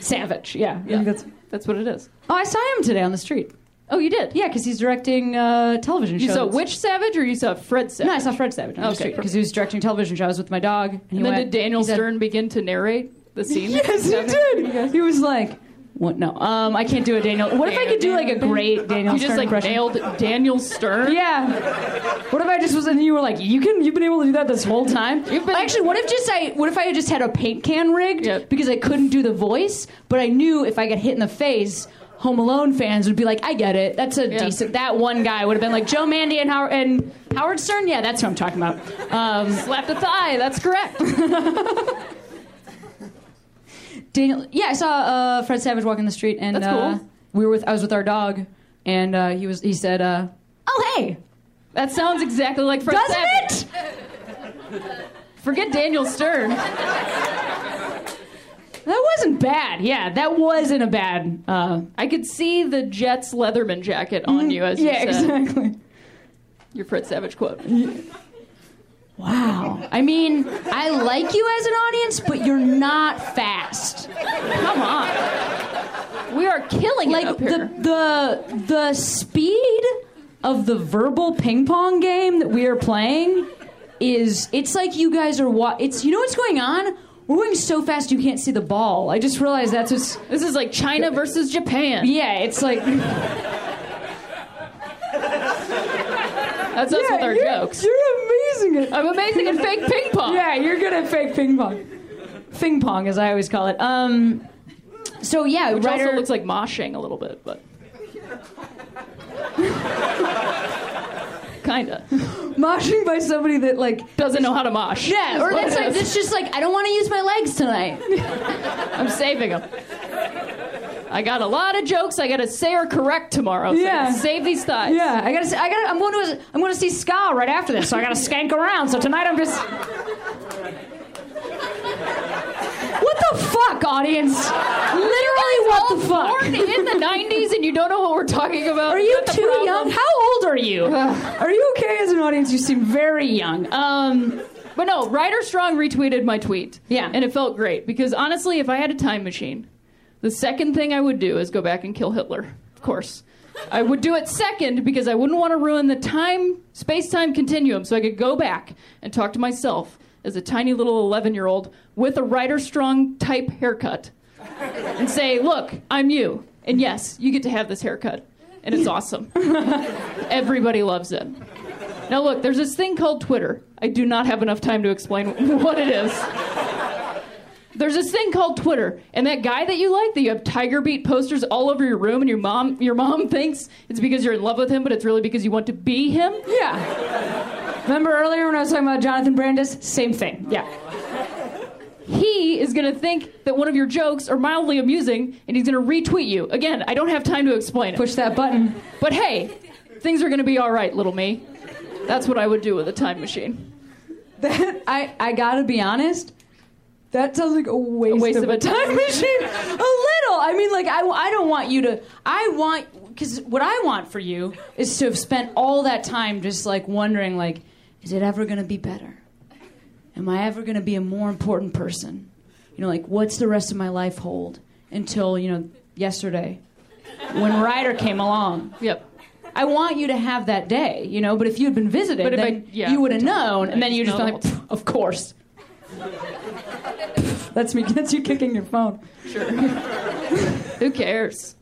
S3: Savage. Yeah. I
S8: Yeah,
S3: that's.
S8: what it is.
S3: Oh, I saw him today on the street.
S8: Oh, you did.
S3: Yeah, because he's directing uh, television shows.
S8: You
S3: shows.
S8: saw Witch savage, or you saw Fred Savage?
S3: No, I saw Fred Savage on the
S8: Okay,
S3: street because he was directing television shows with my dog. And, he
S8: And then
S3: went,
S8: did Daniel
S3: he said-
S8: Stern begin to narrate the scene? [LAUGHS]
S3: Yes, he did. He was like, "What? No, um, I can't do a Daniel. What if I could do like a great Daniel
S8: You just
S3: Stern
S8: like
S3: impression?
S8: nailed Daniel Stern.
S3: Yeah. What if I just was and you were like, you can you've been able to do that this whole time?
S8: You've been-
S3: Actually, what if just I what if I had just had a paint can rigged
S8: Yep.
S3: because I couldn't do the voice, but I knew if I got hit in the face. Home Alone fans would be like, I get it. That's a
S8: Yeah.
S3: decent. That one guy would have been like Joe Mande and Howard and Howard Stern. Yeah, that's who I'm talking about. Um,
S8: Slapped a thigh. That's correct. [LAUGHS]
S3: Daniel, yeah, I saw uh, Fred Savage walking the street, and
S8: That's
S3: uh, we were with I was with our dog, and uh, he was he said, uh, "Oh hey,
S8: That sounds exactly like Fred
S3: doesn't
S8: Savage.
S3: it?" [LAUGHS]
S8: Forget Daniel Stern.
S3: That wasn't bad. Yeah, that wasn't a bad. Uh,
S8: I could see the Jets Leatherman jacket on you as you
S3: yeah,
S8: said
S3: exactly.
S8: your Fred Savage quote.
S3: Wow. I mean, I like you as an audience, but you're not fast.
S8: Come on. We are killing it
S3: Like the the the speed of the verbal ping pong game that we are playing is it's like you guys are wa- it's you know what's going on? We're going so fast you can't see the ball. I just realized that's what's
S8: This is like China versus Japan.
S3: yeah, it's like
S8: That's us with our
S3: you're,
S8: jokes.
S3: You're amazing at
S8: I'm amazing at fake ping pong.
S3: Yeah, you're good at fake ping pong. Fing pong, as I always call it. Um, so yeah,
S8: Which
S3: writer.
S8: also looks like moshing a little bit, but. Kinda.
S3: moshing by somebody that like.
S8: Doesn't know how to mosh.
S3: Yeah, or that's like that's just like I don't want to use my legs tonight.
S8: I'm saving them. I got a lot of jokes I gotta say or correct tomorrow. So
S3: Yeah.
S8: save these thighs.
S3: Yeah, I gotta. I gotta. I'm going to. I'm going to see Ska right after this, so I gotta skank around. So tonight I'm just. What the fuck, audience? Literally, what the fuck?
S8: Born in the 90s and you don't know what we're talking about.
S3: Are you too
S8: problem.
S3: young? How old are you? Are you okay as an audience? You seem very young. Um,
S8: But no, Ryder Strong retweeted my tweet.
S3: Yeah.
S8: And it felt great because honestly, if I had a time machine, the second thing I would do is go back and kill Hitler. Of course. I would do it second because I wouldn't want to ruin the time space time continuum so I could go back and talk to myself as a tiny little 11 year old with a Ryder Strong type haircut and say, Look, I'm you. And yes, you get to have this haircut. And it's awesome. [LAUGHS] Everybody loves it. Now, look, there's this thing called Twitter. I do not have enough time to explain [LAUGHS] what it is. There's this thing called Twitter, and that guy that you like, that you have Tiger Beat posters all over your room, and your mom, your mom [LAUGHS] thinks it's because you're in love with him, but it's really because you want to be him.
S3: yeah. Remember earlier when I was talking about Jonathan Brandis? Same thing. Yeah.
S8: He is gonna think that one of your jokes are mildly amusing, and he's gonna retweet you. Again, I don't have time to explain it.
S3: Push that button.
S8: But hey, things are gonna be all right, little me. That's what I would do with a time machine.
S3: That [LAUGHS] I I gotta be honest. That sounds like a waste,
S8: waste
S3: of,
S8: of
S3: a
S8: a
S3: time [LAUGHS] machine. a little. I mean, like I I don't want you to. I want because what I want for you is to have spent all that time just like wondering, like, is it ever gonna be better? Am I ever gonna be a more important person? You know, like what's the rest of my life hold until you know yesterday when Ryder came along.
S8: Yep.
S3: I want you to have that day, you know. But if you had been visited, then
S8: I- yeah.
S3: you would have known, and then you just been like,
S8: the whole
S3: "Pff, of course. [LAUGHS] That's me. That's you kicking your phone. Sure. [LAUGHS]
S8: Who cares?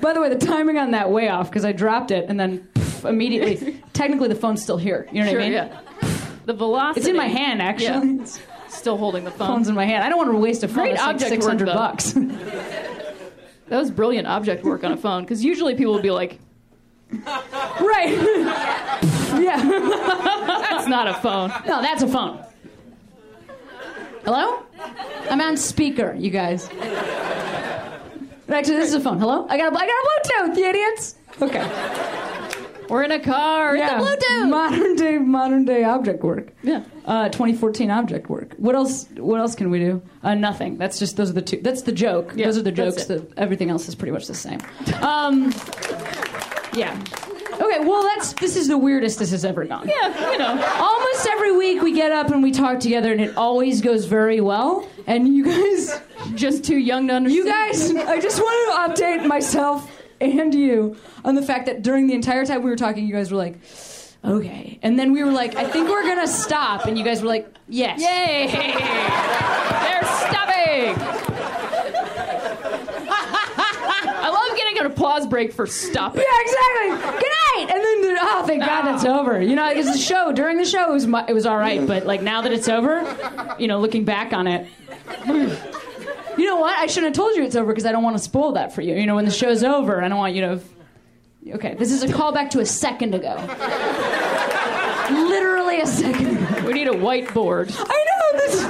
S3: By the way, the timing on that way off because I dropped it and then immediately. [LAUGHS] technically, the phone's still here. You know what
S8: Sure,
S3: I mean?
S8: yeah. The velocity.
S3: It's in my hand, actually.
S8: Yeah. Still holding the phone.
S3: Phone's in my hand. I don't want to waste a phone.
S8: Great
S3: It's like Six hundred bucks.
S8: That was brilliant object work on a phone because usually people would be like,
S3: right? yeah.
S8: "That's not a phone."
S3: No, that's a phone. Hello? I'm on speaker, you guys. Actually, this is a phone. Hello? I got a, I got a Bluetooth, you idiots. Okay.
S8: We're in a car.
S3: Yeah,
S8: Bluetooth.
S3: modern day, modern day object work.
S8: Yeah.
S3: Uh, 2014 object work. What else? What else can we do? Uh, nothing. That's just those are the two. That's the joke.
S8: Yeah,
S3: those are the jokes. That everything else is pretty much the same. Um, yeah. Okay. Well, that's this is the weirdest this has ever gone.
S8: Yeah, you know.
S3: Almost every week we get up and we talk together, and it always goes very well. And you guys,
S8: Just too young to understand.
S3: you guys, I just want to update myself and you on the fact that during the entire time we were talking, you guys were like, okay. And then we were like, I think we're to stop. And you guys were like, yes.
S8: Yay! They're stopping. I love getting an applause break for stopping.
S3: Yeah, exactly. Good night. And then, the- oh, thank God that's over. You know, because the show during the show it was mu- it was all right, but like now that it's over, you know, looking back on it, you know what? I shouldn't have told you it's over because I don't want to spoil that for you. You know, when the show's over, I don't want you to. Okay, this is a callback to a second ago. Literally a second ago.
S8: We need a whiteboard
S3: I know this.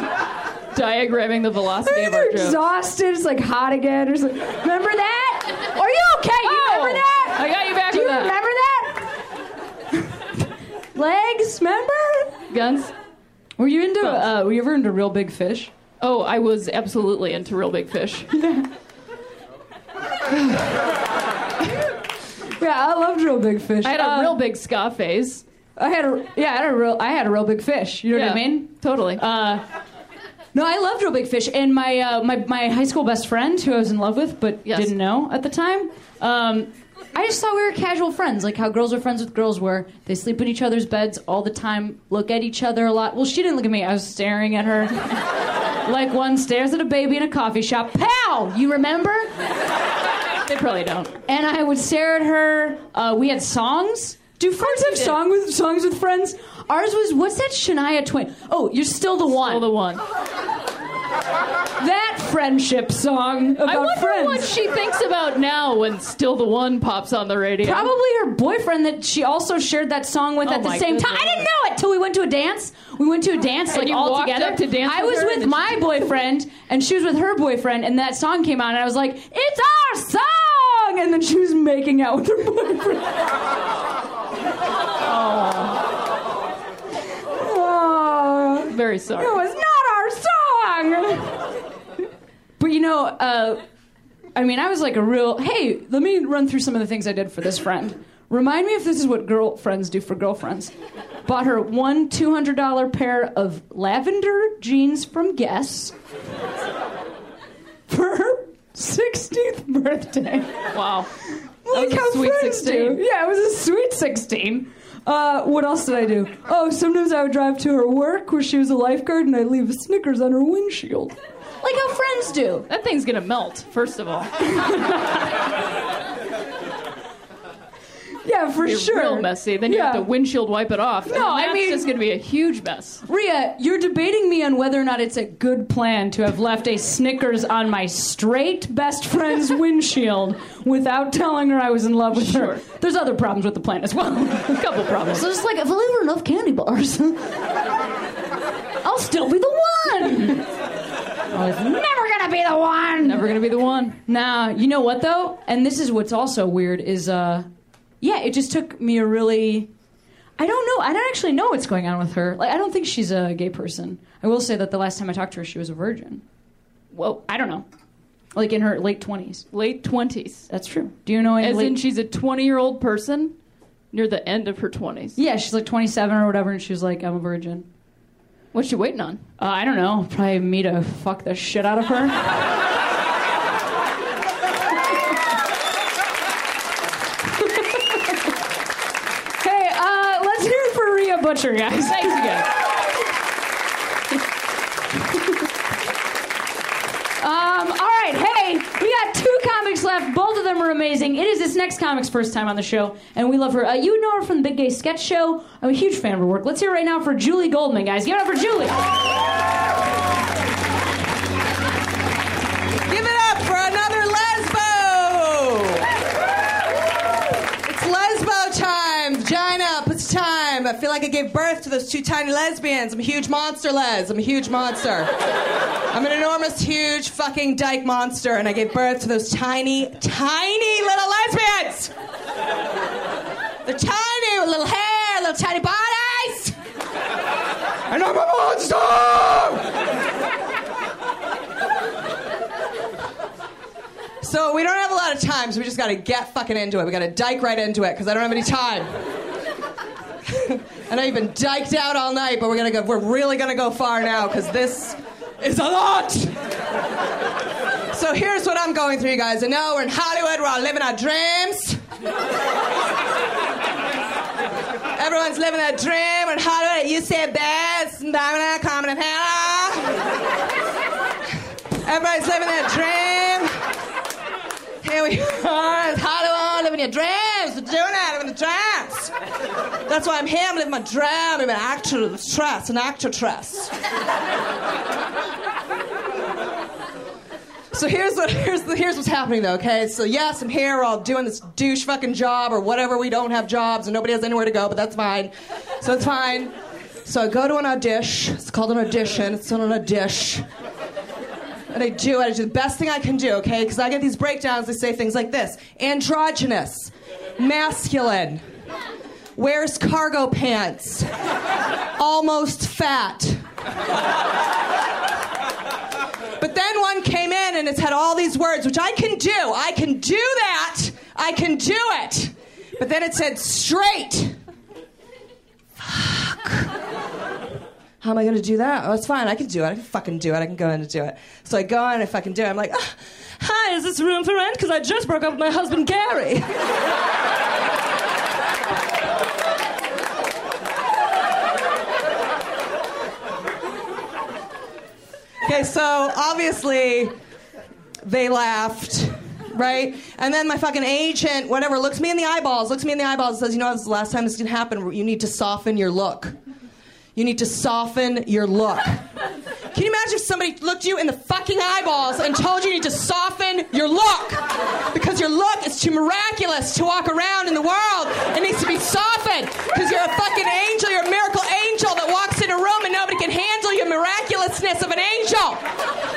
S8: diagramming the velocity of our jokes.
S3: exhausted. It's like hot again. Or something. Remember that? Are you okay? You
S8: Oh,
S3: remember that?
S8: I got you back
S3: Do you
S8: that.
S3: remember that? Legs, remember?
S8: Guns?
S3: Were you into? Uh, were you ever into Real Big Fish?
S8: Oh, I was absolutely into Real Big Fish. [LAUGHS]
S3: Yeah, I loved Real Big Fish.
S8: I had a
S3: Uh,
S8: real big ska phase.
S3: I had a yeah, I had a real I had a real big fish. You know what I mean?
S8: Totally.
S3: Uh, no, I loved Real Big Fish, and my uh, my my high school best friend, who I was in love with but
S8: Yes.
S3: didn't know at the time. Um, I just thought we were casual friends, like how girls are friends with girls were. They sleep in each other's beds all the time, look at each other a lot. Well, she didn't look at me. I was staring at her, [LAUGHS] like one stares at a baby in a coffee shop. Pow! You remember?
S8: they probably don't.
S3: and I would stare at her. Uh, we had songs. Do friends have song with songs with friends? Ours was what's that Shania Twain? Oh, you're still the one.
S8: Still the one. [LAUGHS]
S3: that friendship song about
S8: I wonder
S3: friends.
S8: what she thinks about now when Still the One pops on the radio.
S3: Probably her boyfriend that she also shared that song with
S8: Oh
S3: at the same time. I didn't know it till we went to a dance. We went to a dance like
S8: you
S3: all together.
S8: to dance
S3: I
S8: with
S3: was with
S8: and
S3: my boyfriend and she was with her boyfriend and that song came on and I was like, "It's our song!" And then she was making out with her [LAUGHS] boyfriend. oh.
S8: Very sorry.
S3: It was not our song. but you know, uh, I mean, I was like a real. Hey, let me run through some of the things I did for this friend. Remind me if this is what girlfriends do for girlfriends. Bought her one two hundred dollar pair of lavender jeans from Guess for her sixteenth birthday.
S8: Wow.
S3: Like
S8: was a
S3: how
S8: sweet
S3: friends
S8: 16.
S3: do. Yeah, it was a sweet 16. Uh, what else did I do? Oh, sometimes I would drive to her work where she was a lifeguard and I'd leave a Snickers on her windshield. Like how friends do.
S8: That thing's gonna melt, first of all. [LAUGHS]
S3: Yeah, for sure.
S8: real messy. Then you have to windshield wipe it off.
S3: No, I
S8: that's
S3: mean-
S8: just gonna be a huge mess.
S3: Rhea, you're debating me on whether or not it's a good plan to have left a Snickers on my straight best friend's [LAUGHS] windshield without telling her I was in love with her. There's other problems with the plan as well.
S8: A [LAUGHS] couple problems.
S3: So it's like, if I leave her enough candy bars, [LAUGHS] I'll still be the one. I was never gonna be the one.
S8: Never gonna be the one.
S3: Nah, you know what though? And this is what's also weird is, uh, yeah, it just took me a really. I don't know. I don't actually know what's going on with her. Like, I don't think she's a gay person. I will say that the last time I talked to her, she was a virgin.
S8: Well,
S3: I don't know. Like in her late twenties.
S8: Late twenties.
S3: That's true. Do you know any
S8: As
S3: late?
S8: in she's a twenty year old person near the end of her twenties.
S3: yeah, she's like twenty-seven or whatever, and she was like, "I'm a virgin."
S8: What's she waiting on?
S3: Uh, I don't know. Probably me to fuck the shit out of her. [LAUGHS] hey, uh, let's hear it for Rhea Butcher, guys.
S8: Thanks again.
S3: Um, all right, hey, we got two comics left. Both of them are amazing. It is this next comic's first time on the show, and we love her. Uh, you know her from the Big Gay Sketch Show. I'm a huge fan of her work. Let's hear it right now for Julie Goldman, guys. Give it up for Julie.
S9: Gave birth to those two tiny lesbians. I'm a huge monster, Les. I'm a huge monster. I'm an enormous, huge fucking dyke monster, and I gave birth to those tiny, tiny little lesbians! They're tiny, with little hair, little tiny bodies. And I'm a monster! So we don't have a lot of time, so we just gotta get fucking into it. We gotta dike right into it, because I don't have any time. [LAUGHS] I know you've been diked out all night, but we're gonna go. We're really gonna go far now because this is a lot. So here's what I'm going through, you guys. I know we're in Hollywood. We're all living our dreams. Everyone's living their dream. We're in Hollywood. You say best. Diamond, comedy, Everybody's living their dream. Here we are. It's Hollywood, living your dreams. We're doing it, living the dreams. That's why I'm here. I'm living my dream. I'm an actress, an actress. So here's what here's the, here's what's happening though. Okay, so yes, I'm here. All doing this douche fucking job or whatever. We don't have jobs and nobody has anywhere to go, but that's fine. So it's fine. So I go to an audition. It's called an audition. It's on a dish. And I do it. I do the best thing I can do, okay? Because I get these breakdowns. They say things like this: androgynous, masculine, wears cargo pants, almost fat. But then one came in and it's had all these words, which I can do. I can do that. I can do it. But then it said straight. Fuck. How am I going to do that? Oh, it's fine. I can do it. I can fucking do it. I can go in and do it. So I go in and I fucking do it. I'm like, "Ah, hi, is this room for rent? Because I just broke up with my husband, Gary. Okay, so obviously they laughed, right? And then my fucking agent, whatever, looks me in the eyeballs, looks me in the eyeballs, and says, "You know, this is the last time this can happen. You need to soften your look. You need to soften your look." Can you imagine if somebody looked you in the fucking eyeballs and told you you need to soften your look? Because your look is too miraculous to walk around in the world. It needs to be softened. Because you're a fucking angel, you're a miracle angel that walks in a room and nobody can handle your miraculousness of an angel.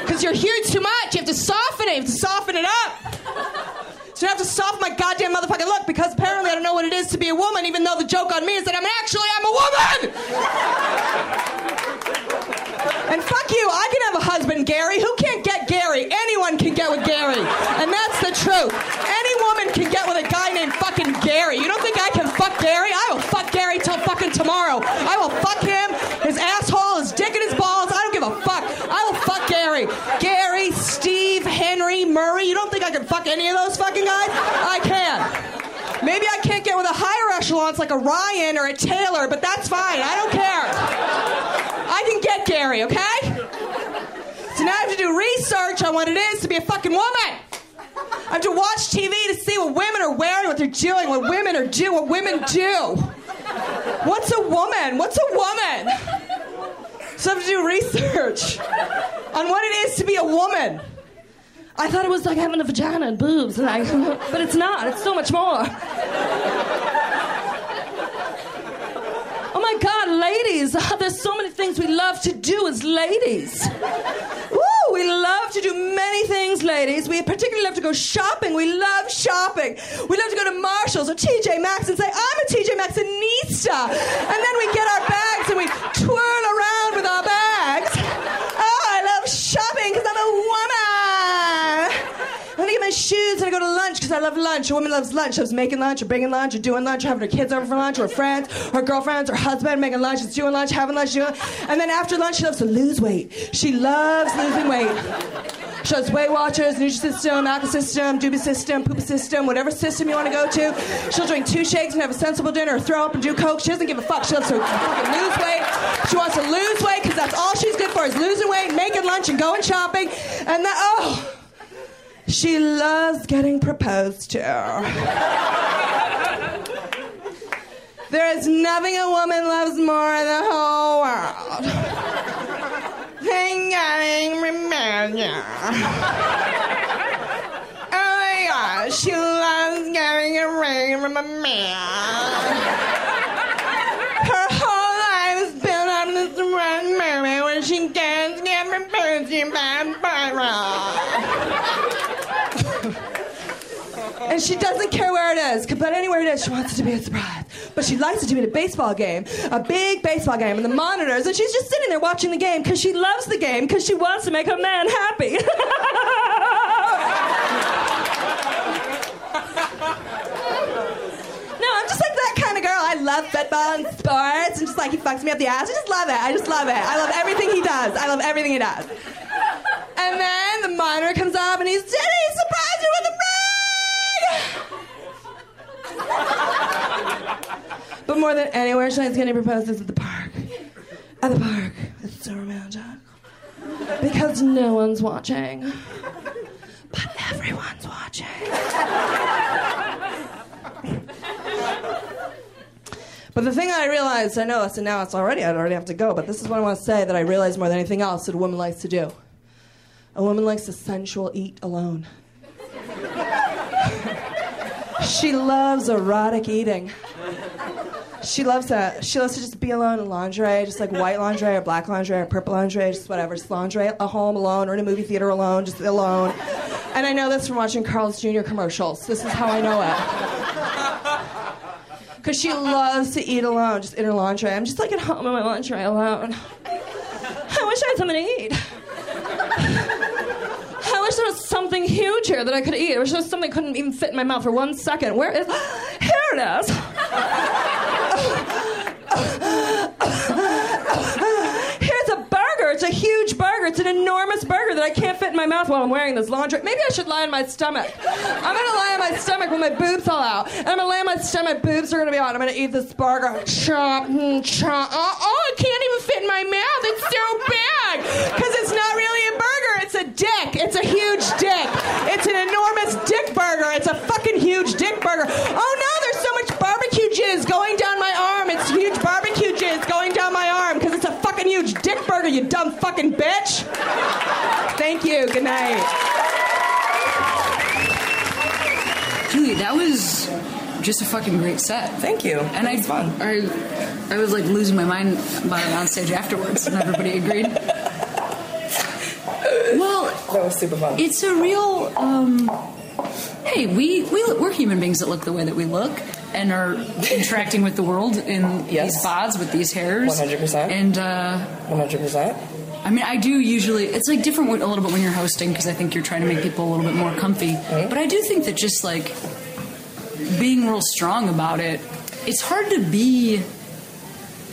S9: Because you're huge too much. You have to soften it. You have to soften it up. I have to soften my goddamn motherfucking look because apparently I don't know what it is to be a woman, even though the joke on me is that I'm actually I'm a woman. And fuck you, I can have a husband, Gary. Who can't get Gary? Anyone can get with Gary. And that's the truth. Any woman can get with a guy named fucking Gary. You don't think I can fuck Gary? I will fuck Gary till fucking tomorrow. I will fuck him, his asshole, his dick and his balls. I don't give a fuck. I will fuck Gary. Gary, Henry, Murray. You don't think I can fuck any of those fucking guys? I can. Maybe I can't get with a higher echelons like a Ryan or a Taylor, but that's fine. I don't care. I can get Gary, okay? So now I have to do research on what it is to be a fucking woman. I have to watch TV to see what women are wearing, what they're doing, what women are doing, what women do. What's a woman? What's a woman? So I have to do research on what it is to be a woman. I thought it was like having a vagina and boobs, and I, [LAUGHS] but it's not. It's so much more. Oh my God, ladies! [LAUGHS] There's so many things we love to do as ladies. Woo! We love to do many things, ladies. We particularly love to go shopping. We love shopping. We love to go to Marshalls or TJ Maxx and say, "I'm a TJ Maxxinista," and then we get our bags and we twirl around with our bags. Oh, I love shopping because I'm a woman. Then I get my shoes and I go to lunch because I love lunch. A woman loves lunch. She loves making lunch or bringing lunch or doing lunch or having her kids over for lunch or friends or girlfriends or husband making lunch. She's doing lunch, having lunch, doing And then after lunch, she loves to lose weight. She loves losing weight. She loves Weight Watchers, Nutrisystem, Alka System, Doobie System, Poopa System, whatever system you want to go to. She'll drink two shakes and have a sensible dinner or throw up and do coke. She doesn't give a fuck. She loves to fucking lose weight. She wants to lose weight because that's all she's good for is losing weight, making lunch, and going shopping. And that, oh. She loves getting proposed to. There is nothing a woman loves more in the whole world than getting remembered. Oh my gosh, she loves getting a ring from a man. Her whole life is built up this one moment when she gets get proposed to by a boyfriend. And she doesn't care where it is, but anywhere it is, she wants it to be a surprise. But she likes it to be at a baseball game, a big baseball game, and the monitors, and she's just sitting there watching the game because she loves the game because she wants to make her man happy. [LAUGHS] No, I'm just like that kind of girl. I love football and sports, and just like he fucks me up the ass. I just love it. I just love it. I love everything he does. I love everything he does. And then the monitor comes up, and he's Diddy, surprise you with a ring! [LAUGHS] but more than anywhere, Shane's is at the park. At the park. It's so romantic. Because no one's watching. But everyone's watching. [LAUGHS] But the thing I realized, I know this, and now it's already, I already have to go, but this is what I want to say that I realized more than anything else that a woman likes to do. A woman likes to sensual eat alone. She loves erotic eating. She loves to She loves to just be alone in lingerie, just like white lingerie or black lingerie or purple lingerie, just whatever. Just lingerie at home alone or in a movie theater alone, just alone. And I know this from watching Carl's Jr. commercials. This is how I know it. Because she loves to eat alone, just in her lingerie. I'm just like at home in my lingerie alone. I wish I had something to eat. I wish there was something huge here that I could eat. It was just something that couldn't even fit in my mouth for one second. Where is. [GASPS] Here it is! Here's a burger. It's a huge burger. It's an enormous burger that I can't fit in my mouth while I'm wearing this lingerie. Maybe I should lie on my stomach. I'm gonna lie on my stomach with my boobs all out. And I'm gonna lay on my stomach. Boobs are gonna be out. I'm gonna eat this burger. Chomp, mm, chomp. Oh, oh, it can't even fit in my mouth. It's so big. Because It's a huge dick. It's an enormous dick burger. It's a fucking huge dick burger. Oh no, there's so much barbecue jizz going down my arm. It's huge barbecue jizz going down my arm because it's a fucking huge dick burger, you dumb fucking bitch. Thank you. Good night.
S3: Julie, that was just a fucking great set.
S9: Thank you.
S3: And I,
S9: fun.
S3: I, I was like losing my mind about it on stage afterwards, and everybody agreed. Well,
S9: That was super fun.
S3: it's a real. Um, hey, we, we we're human beings that look the way that we look and are interacting with the world in
S9: Yes.
S3: these bods with these hairs.
S9: 100%.
S3: And uh,
S9: 100%.
S3: I mean, I do usually. It's like different a little bit when you're hosting because I think you're trying to make people a little bit more comfy. But I do think that just like being real strong about it, it's hard to be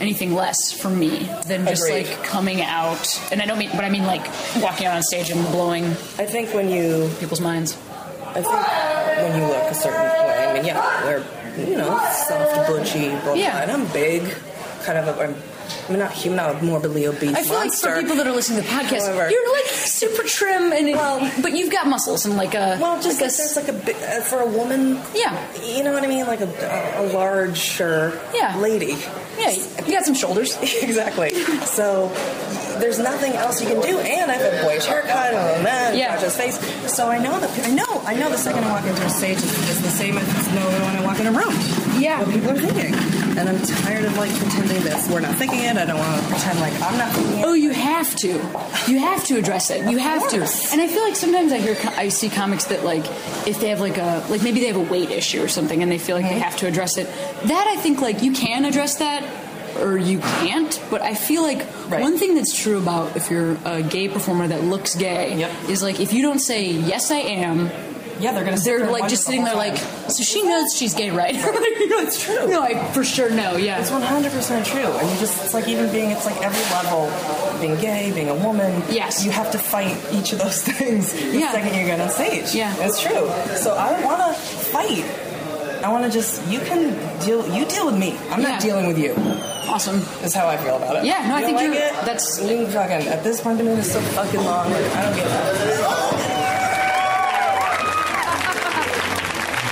S3: anything less for me than just
S9: Agreed.
S3: like coming out. And I don't mean, but I mean like walking out on stage and blowing
S9: I think when you
S3: people's minds.
S9: I think when you look a certain way, I mean, yeah, they're you know soft, butchy, blah, blah,
S3: Yeah.
S9: and I'm big, kind of. A, I'm, I'm not human, not a morbidly obese
S3: I feel like
S9: monster.
S3: for people that are listening to the podcast,
S9: However-
S3: you're like super trim and
S9: Well-
S3: but you've got muscles and like a
S9: well, just
S3: like
S9: like
S3: a
S9: there's like a big uh, for a woman.
S3: Yeah.
S9: you know what I mean, like a, a larger
S3: Yeah.
S9: lady.
S3: yeah, you got some shoulders. [LAUGHS]
S9: exactly. So there's nothing else you can do, and I have a boyish haircut and that
S3: Yeah.
S9: yeah. face. So I know that I know I know the second I walk into a stage is is the same as know when I walk in a room.
S3: Yeah.
S9: What people are thinking, and I'm tired of like pretending this. We're not thinking it. I don't want to pretend like I'm not thinking it.
S3: Oh, you have to. You have to address it. You have to. And I feel like sometimes I hear, I see comics that like, if they have like a, like maybe they have a weight issue or something, and they feel like
S9: Mm-hmm.
S3: they have to address it. That I think like you can address that, or you can't. But I feel like
S9: Right.
S3: one thing that's true about if you're a gay performer that looks gay
S9: Yep.
S3: is like if you don't say yes I am.
S9: Yeah, they're gonna.
S3: They're like just
S9: the
S3: sitting there
S9: whole
S3: like, so she knows she's gay, right? [LAUGHS]
S9: it's [LAUGHS] true.
S3: No, I for sure know. Yeah.
S9: It's 100% true. And you just, it's like even being, it's like every level, being gay, being a woman.
S3: Yes.
S9: You have to fight each of those [LAUGHS] things the
S3: Yeah.
S9: second you get on stage.
S3: Yeah.
S9: It's true. So I don't want to fight. I want to just, you can deal, you deal with me. I'm
S3: Yeah.
S9: not dealing with you.
S3: Awesome.
S9: That's how I feel about it.
S3: Yeah, no, I
S9: You
S3: think
S9: don't like
S3: you're-
S9: it?
S3: that's-
S9: You fucking, at this point, the minute is so fucking long. Like, I don't get that.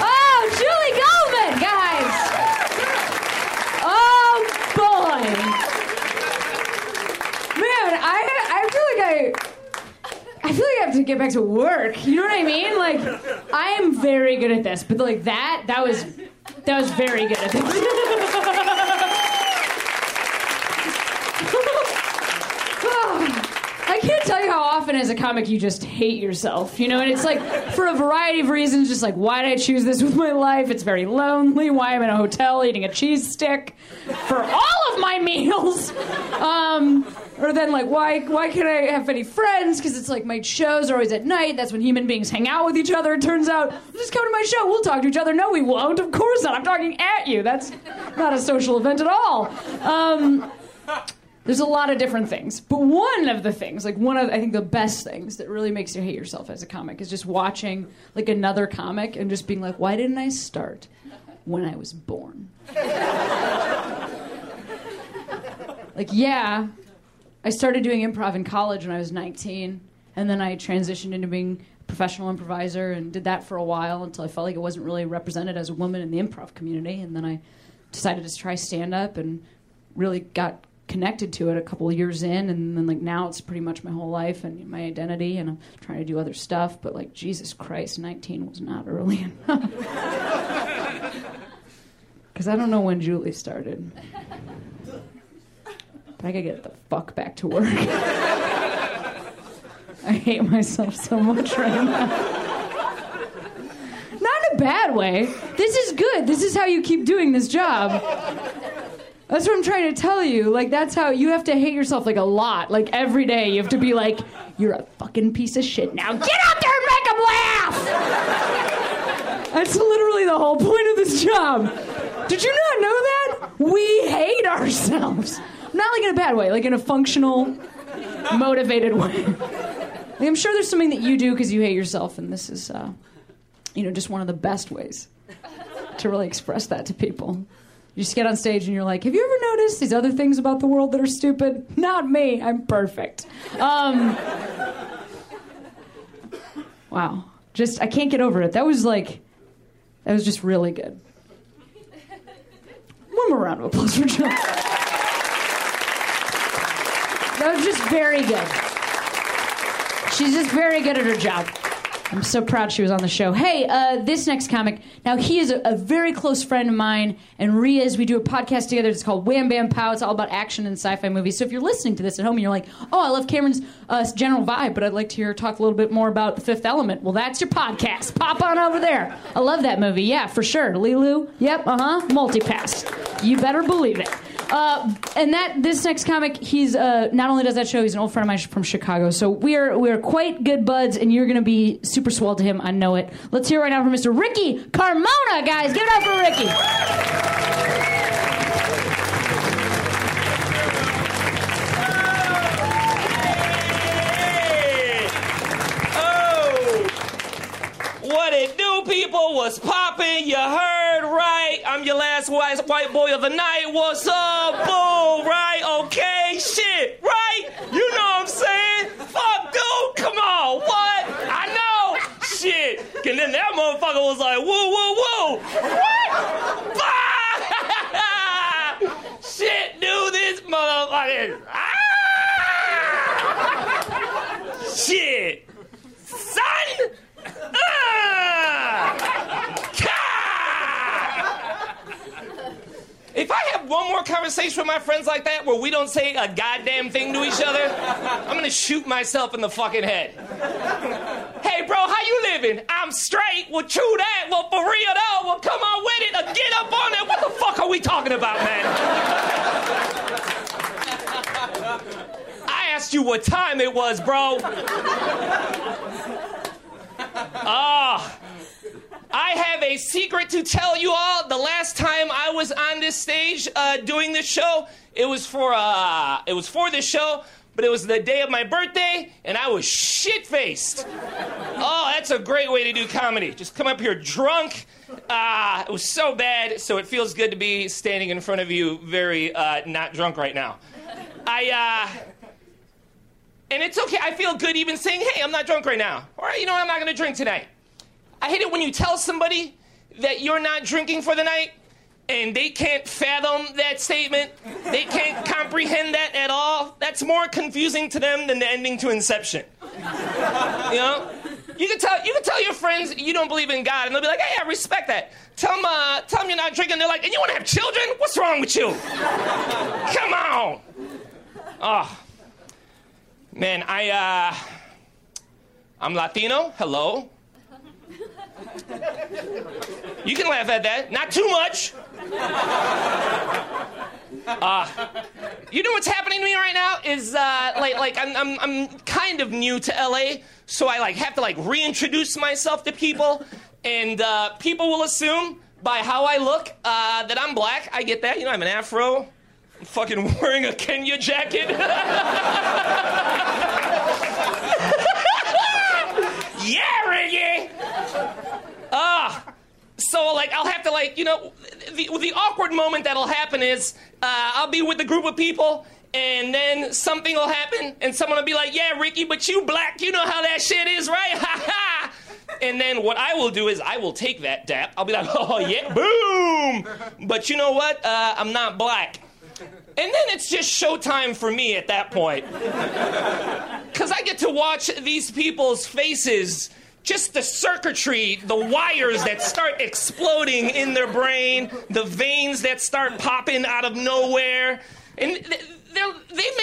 S10: Oh, Julie Goldman, guys! Oh boy, man, I I feel like I. Feel like I have to get back to work. You know what I mean? Like, I am very good at this, but like that, that was, that was very good at this. [LAUGHS] I can't tell you how
S3: often as a comic you just hate yourself, you know? And it's like for a variety of reasons, just like why did I choose this with my life? It's very lonely. Why am I in a hotel eating a cheese stick for all of my meals? Um, or then like why why can't I have any friends? Because it's like my shows are always at night. That's when human beings hang out with each other. It turns out just come to my show. We'll talk to each other. No, we won't. Of course not. I'm talking at you. That's not a social event at all. Um, there's a lot of different things, but one of the things, like one of I think the best things that really makes you hate yourself as a comic is just watching like another comic and just being like, why didn't I start when I was born? [LAUGHS] like, yeah, I started doing improv in college when I was 19, and then I transitioned into being a professional improviser and did that for a while until I felt like it wasn't really represented as a woman in the improv community, and then I decided to try stand up and really got connected to it a couple years in and then like now it's pretty much my whole life and my identity and I'm trying to do other stuff but like Jesus Christ 19 was not early [LAUGHS] enough. [LAUGHS] Because I don't know when Julie started I gotta get the fuck back to work [LAUGHS] I hate myself so much right now not in a bad way this is good this is how you keep doing this job that's what I'm trying to tell you. Like, that's how you have to hate yourself like a lot. Like, every day you have to be like, you're a fucking piece of shit. Now get out there and make them laugh! That's literally the whole point of this job. Did you not know that? We hate ourselves. Not like in a bad way, like in a functional, motivated way. I'm sure there's something that you do because you hate yourself, and this is, uh, you know, just one of the best ways to really express that to people. You just get on stage and you're like, have you ever noticed these other things about the world that are stupid? Not me. I'm perfect. Um, wow. Just, I can't get over it. That was like, that was just really good. One more round of applause for Jill. That was just very good. She's just very good at her job. I'm so proud she was on the show. Hey, uh, this next comic, now he is a, a very close friend of mine, and Rhea's. We do a podcast together. It's called Wham Bam Pow. It's all about action and sci fi movies. So if you're listening to this at home and you're like, oh, I love Cameron's uh, general vibe, but I'd like to hear her talk a little bit more about The Fifth Element, well, that's your podcast. Pop on over there. I love that movie. Yeah, for sure. Leeloo, yep, uh huh. Multipass. You better believe it. Uh, and that this next comic, he's uh, not only does that show, he's an old friend of mine from Chicago. So we are we are quite good buds, and you're going to be super swell to him. I know it. Let's hear right now from Mr. Ricky Carmona, guys. Give it up for Ricky.
S7: People? What's popping. You heard right. I'm your last white, white boy of the night. What's up? Boom, right? Okay, shit, right? You know what I'm saying? Fuck, dude, come on, what? I know, shit. And then that motherfucker was like, woo, woo, woo. What? [LAUGHS] Shit, dude, this motherfucker. Ah! Shit. Son! Ah! If I have one more conversation with my friends like that where we don't say a goddamn thing to each other, I'm gonna shoot myself in the fucking head. Hey, bro, how you living? I'm straight. Well, true that. Well, for real though. Well, come on with it. Uh, get up on it. What the fuck are we talking about, man? I asked you what time it was, bro. Ah. I have a secret to tell you all. The last time I was on this stage uh, doing this show, it was for uh, it was for this show, but it was the day of my birthday, and I was shit faced. Oh, that's a great way to do comedy. Just come up here drunk. Ah, it was so bad, so it feels good to be standing in front of you, very uh, not drunk right now. I uh, and it's okay. I feel good even saying, "Hey, I'm not drunk right now," or you know, I'm not gonna drink tonight. I hate it when you tell somebody that you're not drinking for the night and they can't fathom that statement. They can't comprehend that at all. That's more confusing to them than the ending to Inception. You know? You can tell you can tell your friends you don't believe in God, and they'll be like, "Hey, I respect that." Tell them, uh, tell them you're not drinking. They're like, "And you want to have children? What's wrong with you?" Come on. Oh, man, I uh, I'm Latino. Hello. You can laugh at that. Not too much. Uh, you know what's happening to me right now is uh, like like I'm, I'm I'm kind of new to LA, so I like have to like reintroduce myself to people, and uh, people will assume by how I look uh, that I'm black. I get that. You know, I'm an afro. I'm fucking wearing a Kenya jacket. [LAUGHS] yeah, Ricky. Ah. so like I'll have to like you know the the awkward moment that'll happen is uh, I'll be with a group of people and then something will happen and someone will be like yeah Ricky but you black you know how that shit is right? [LAUGHS] Ha ha. And then what I will do is I will take that dap. I'll be like oh yeah boom! But you know what? Uh, I'm not black and then it's just showtime for me at that point because I get to watch these people's faces just the circuitry, the wires that start exploding in their brain, the veins that start popping out of nowhere. And they'll-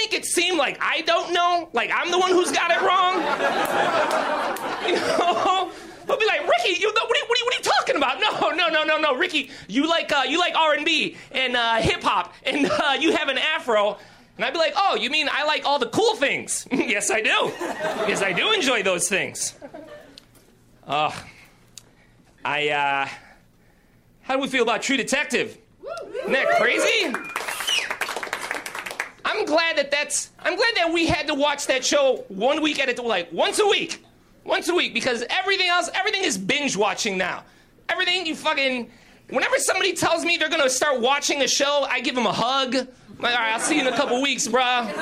S7: make it seem like I don't know, like I'm the one who's got it wrong. [LAUGHS] You know? They'll be like, Ricky, you, what, are you, what, are you, you talking about? No, no, no, no, no, Ricky, you like uh, you like R&B and uh, hip hop, and uh, you have an afro. And I'd be like, oh, you mean I like all the cool things? [LAUGHS] yes, I do. Yes, I do enjoy those things. Uh, I, uh, how do we feel about True Detective? Isn't that crazy? I'm glad that that's, I'm glad that we had to watch that show one week at a like once a week. Once a week, because everything else, everything is binge watching now. Everything you fucking, whenever somebody tells me they're gonna start watching a show, I give them a hug. I'm like, all right, I'll see you in a couple weeks, bruh.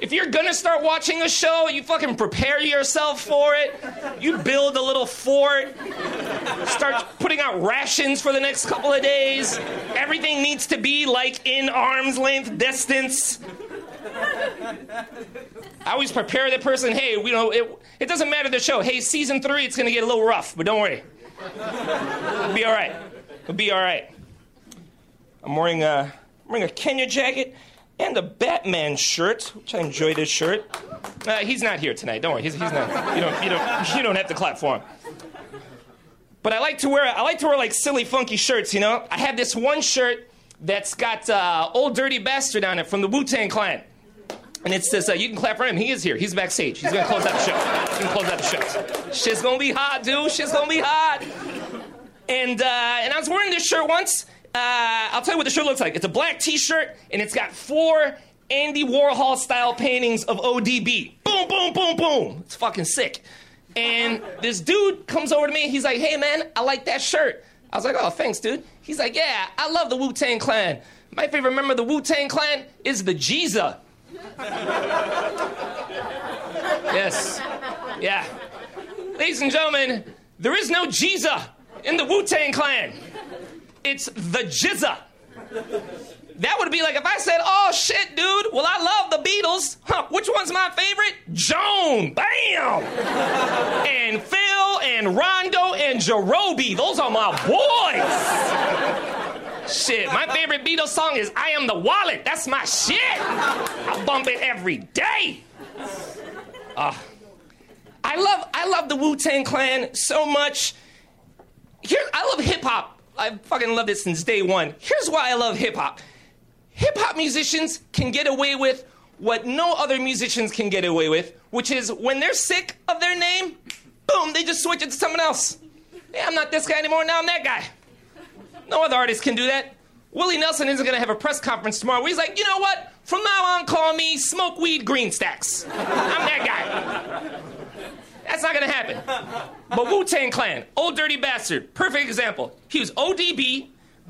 S7: If you're gonna start watching a show, you fucking prepare yourself for it. You build a little fort. Start putting out rations for the next couple of days. Everything needs to be like in arm's length distance. I always prepare the person, hey, you know, it, it doesn't matter the show. Hey, season three, it's gonna get a little rough, but don't worry. It'll be all right. It'll be all right. I'm wearing a, I'm wearing a Kenya jacket and a Batman shirt, which I enjoy this shirt. Uh, he's not here tonight. Don't worry. He's, he's not. You don't, you don't, you don't have to clap for him. But I like to wear, I like to wear like silly, funky shirts. You know, I have this one shirt that's got uh, "Old Dirty Bastard" on it from the Wu Tang Clan. And it says, uh, you can clap for him. He is here. He's backstage. He's going to close out the show. He's going to close out the show. Shit's going to be hot, dude. Shit's going to be hot. And, uh, and I was wearing this shirt once. Uh, I'll tell you what the shirt looks like. It's a black t-shirt, and it's got four Andy Warhol-style paintings of ODB. Boom, boom, boom, boom. It's fucking sick. And this dude comes over to me. He's like, hey, man, I like that shirt. I was like, oh, thanks, dude. He's like, yeah, I love the Wu-Tang Clan. My favorite member of the Wu-Tang Clan is the Jeeza. [LAUGHS] Yes. Yeah. Ladies and gentlemen, there is no Jiza in the Wu Tang Clan. It's the Jizza. That would be like if I said, oh shit, dude, well, I love the Beatles. Huh, which one's my favorite? Joan. Bam! and Phil and Rondo and Jerobi. Those are my boys. Shit, my favorite Beatles song is I Am the Wallet. That's my shit. I bump it every day. Uh, I love I love the Wu Tang Clan so much. Here, I love hip hop. I fucking love it since day one. Here's why I love hip hop. Hip hop musicians can get away with what no other musicians can get away with, which is when they're sick of their name, boom, they just switch it to someone else. Hey, I'm not this guy anymore. Now I'm that guy. No other artist can do that. Willie Nelson isn't gonna have a press conference tomorrow where he's like, you know what? From now on, call me Smoke Weed Green Stacks. I'm that guy. That's not gonna happen. But Wu Tang Clan, Old Dirty Bastard, perfect example. He was ODB,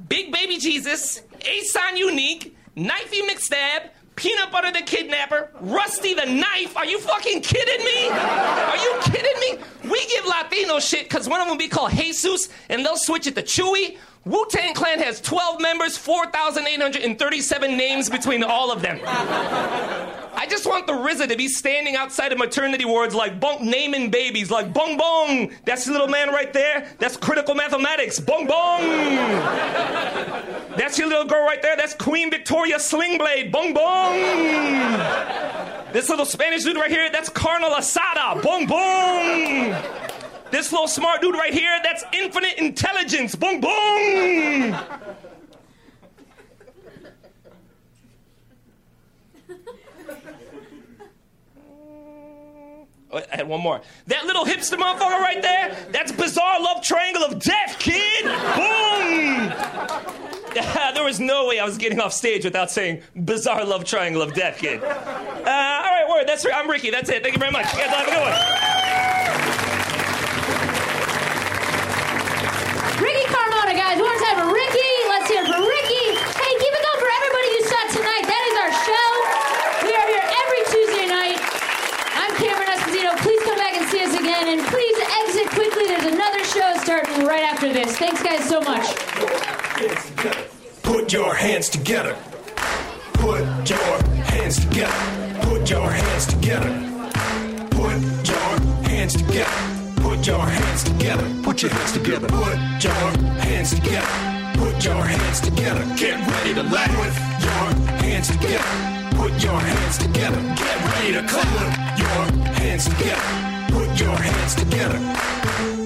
S7: Big Baby Jesus, Ason Unique, Knifey McStab, Peanut Butter the Kidnapper, Rusty the Knife. Are you fucking kidding me? Are you kidding me? We give Latino shit because one of them be called Jesus and they'll switch it to Chewy. Wu Tang Clan has 12 members, 4,837 names between all of them. I just want the RZA to be standing outside of maternity wards like bong, naming babies, like bong bong. That's the little man right there. That's critical mathematics. Bong bong. That's your little girl right there. That's Queen Victoria Slingblade. Bong bong. This little Spanish dude right here. That's Carnal Asada. Bong bong. This little smart dude right here. That's infinite intelligence. Boom, boom. Oh, I had one more. That little hipster motherfucker right there, that's Bizarre Love Triangle of Death, kid! Boom! [LAUGHS] there was no way I was getting off stage without saying Bizarre Love Triangle of Death, kid. Uh, all right, word, that's I'm Ricky, that's it. Thank you very much. You guys have a good one.
S3: After this. Thanks, guys, so much.
S1: Put your hands together. Put your hands together. Put your hands together. Put your hands together. Put your hands together. Put your hands together. Put your hands together. Put your hands together. Get ready to laugh. Put your hands together. Put your hands together. Get ready to clap. Put your hands together. Put your hands together.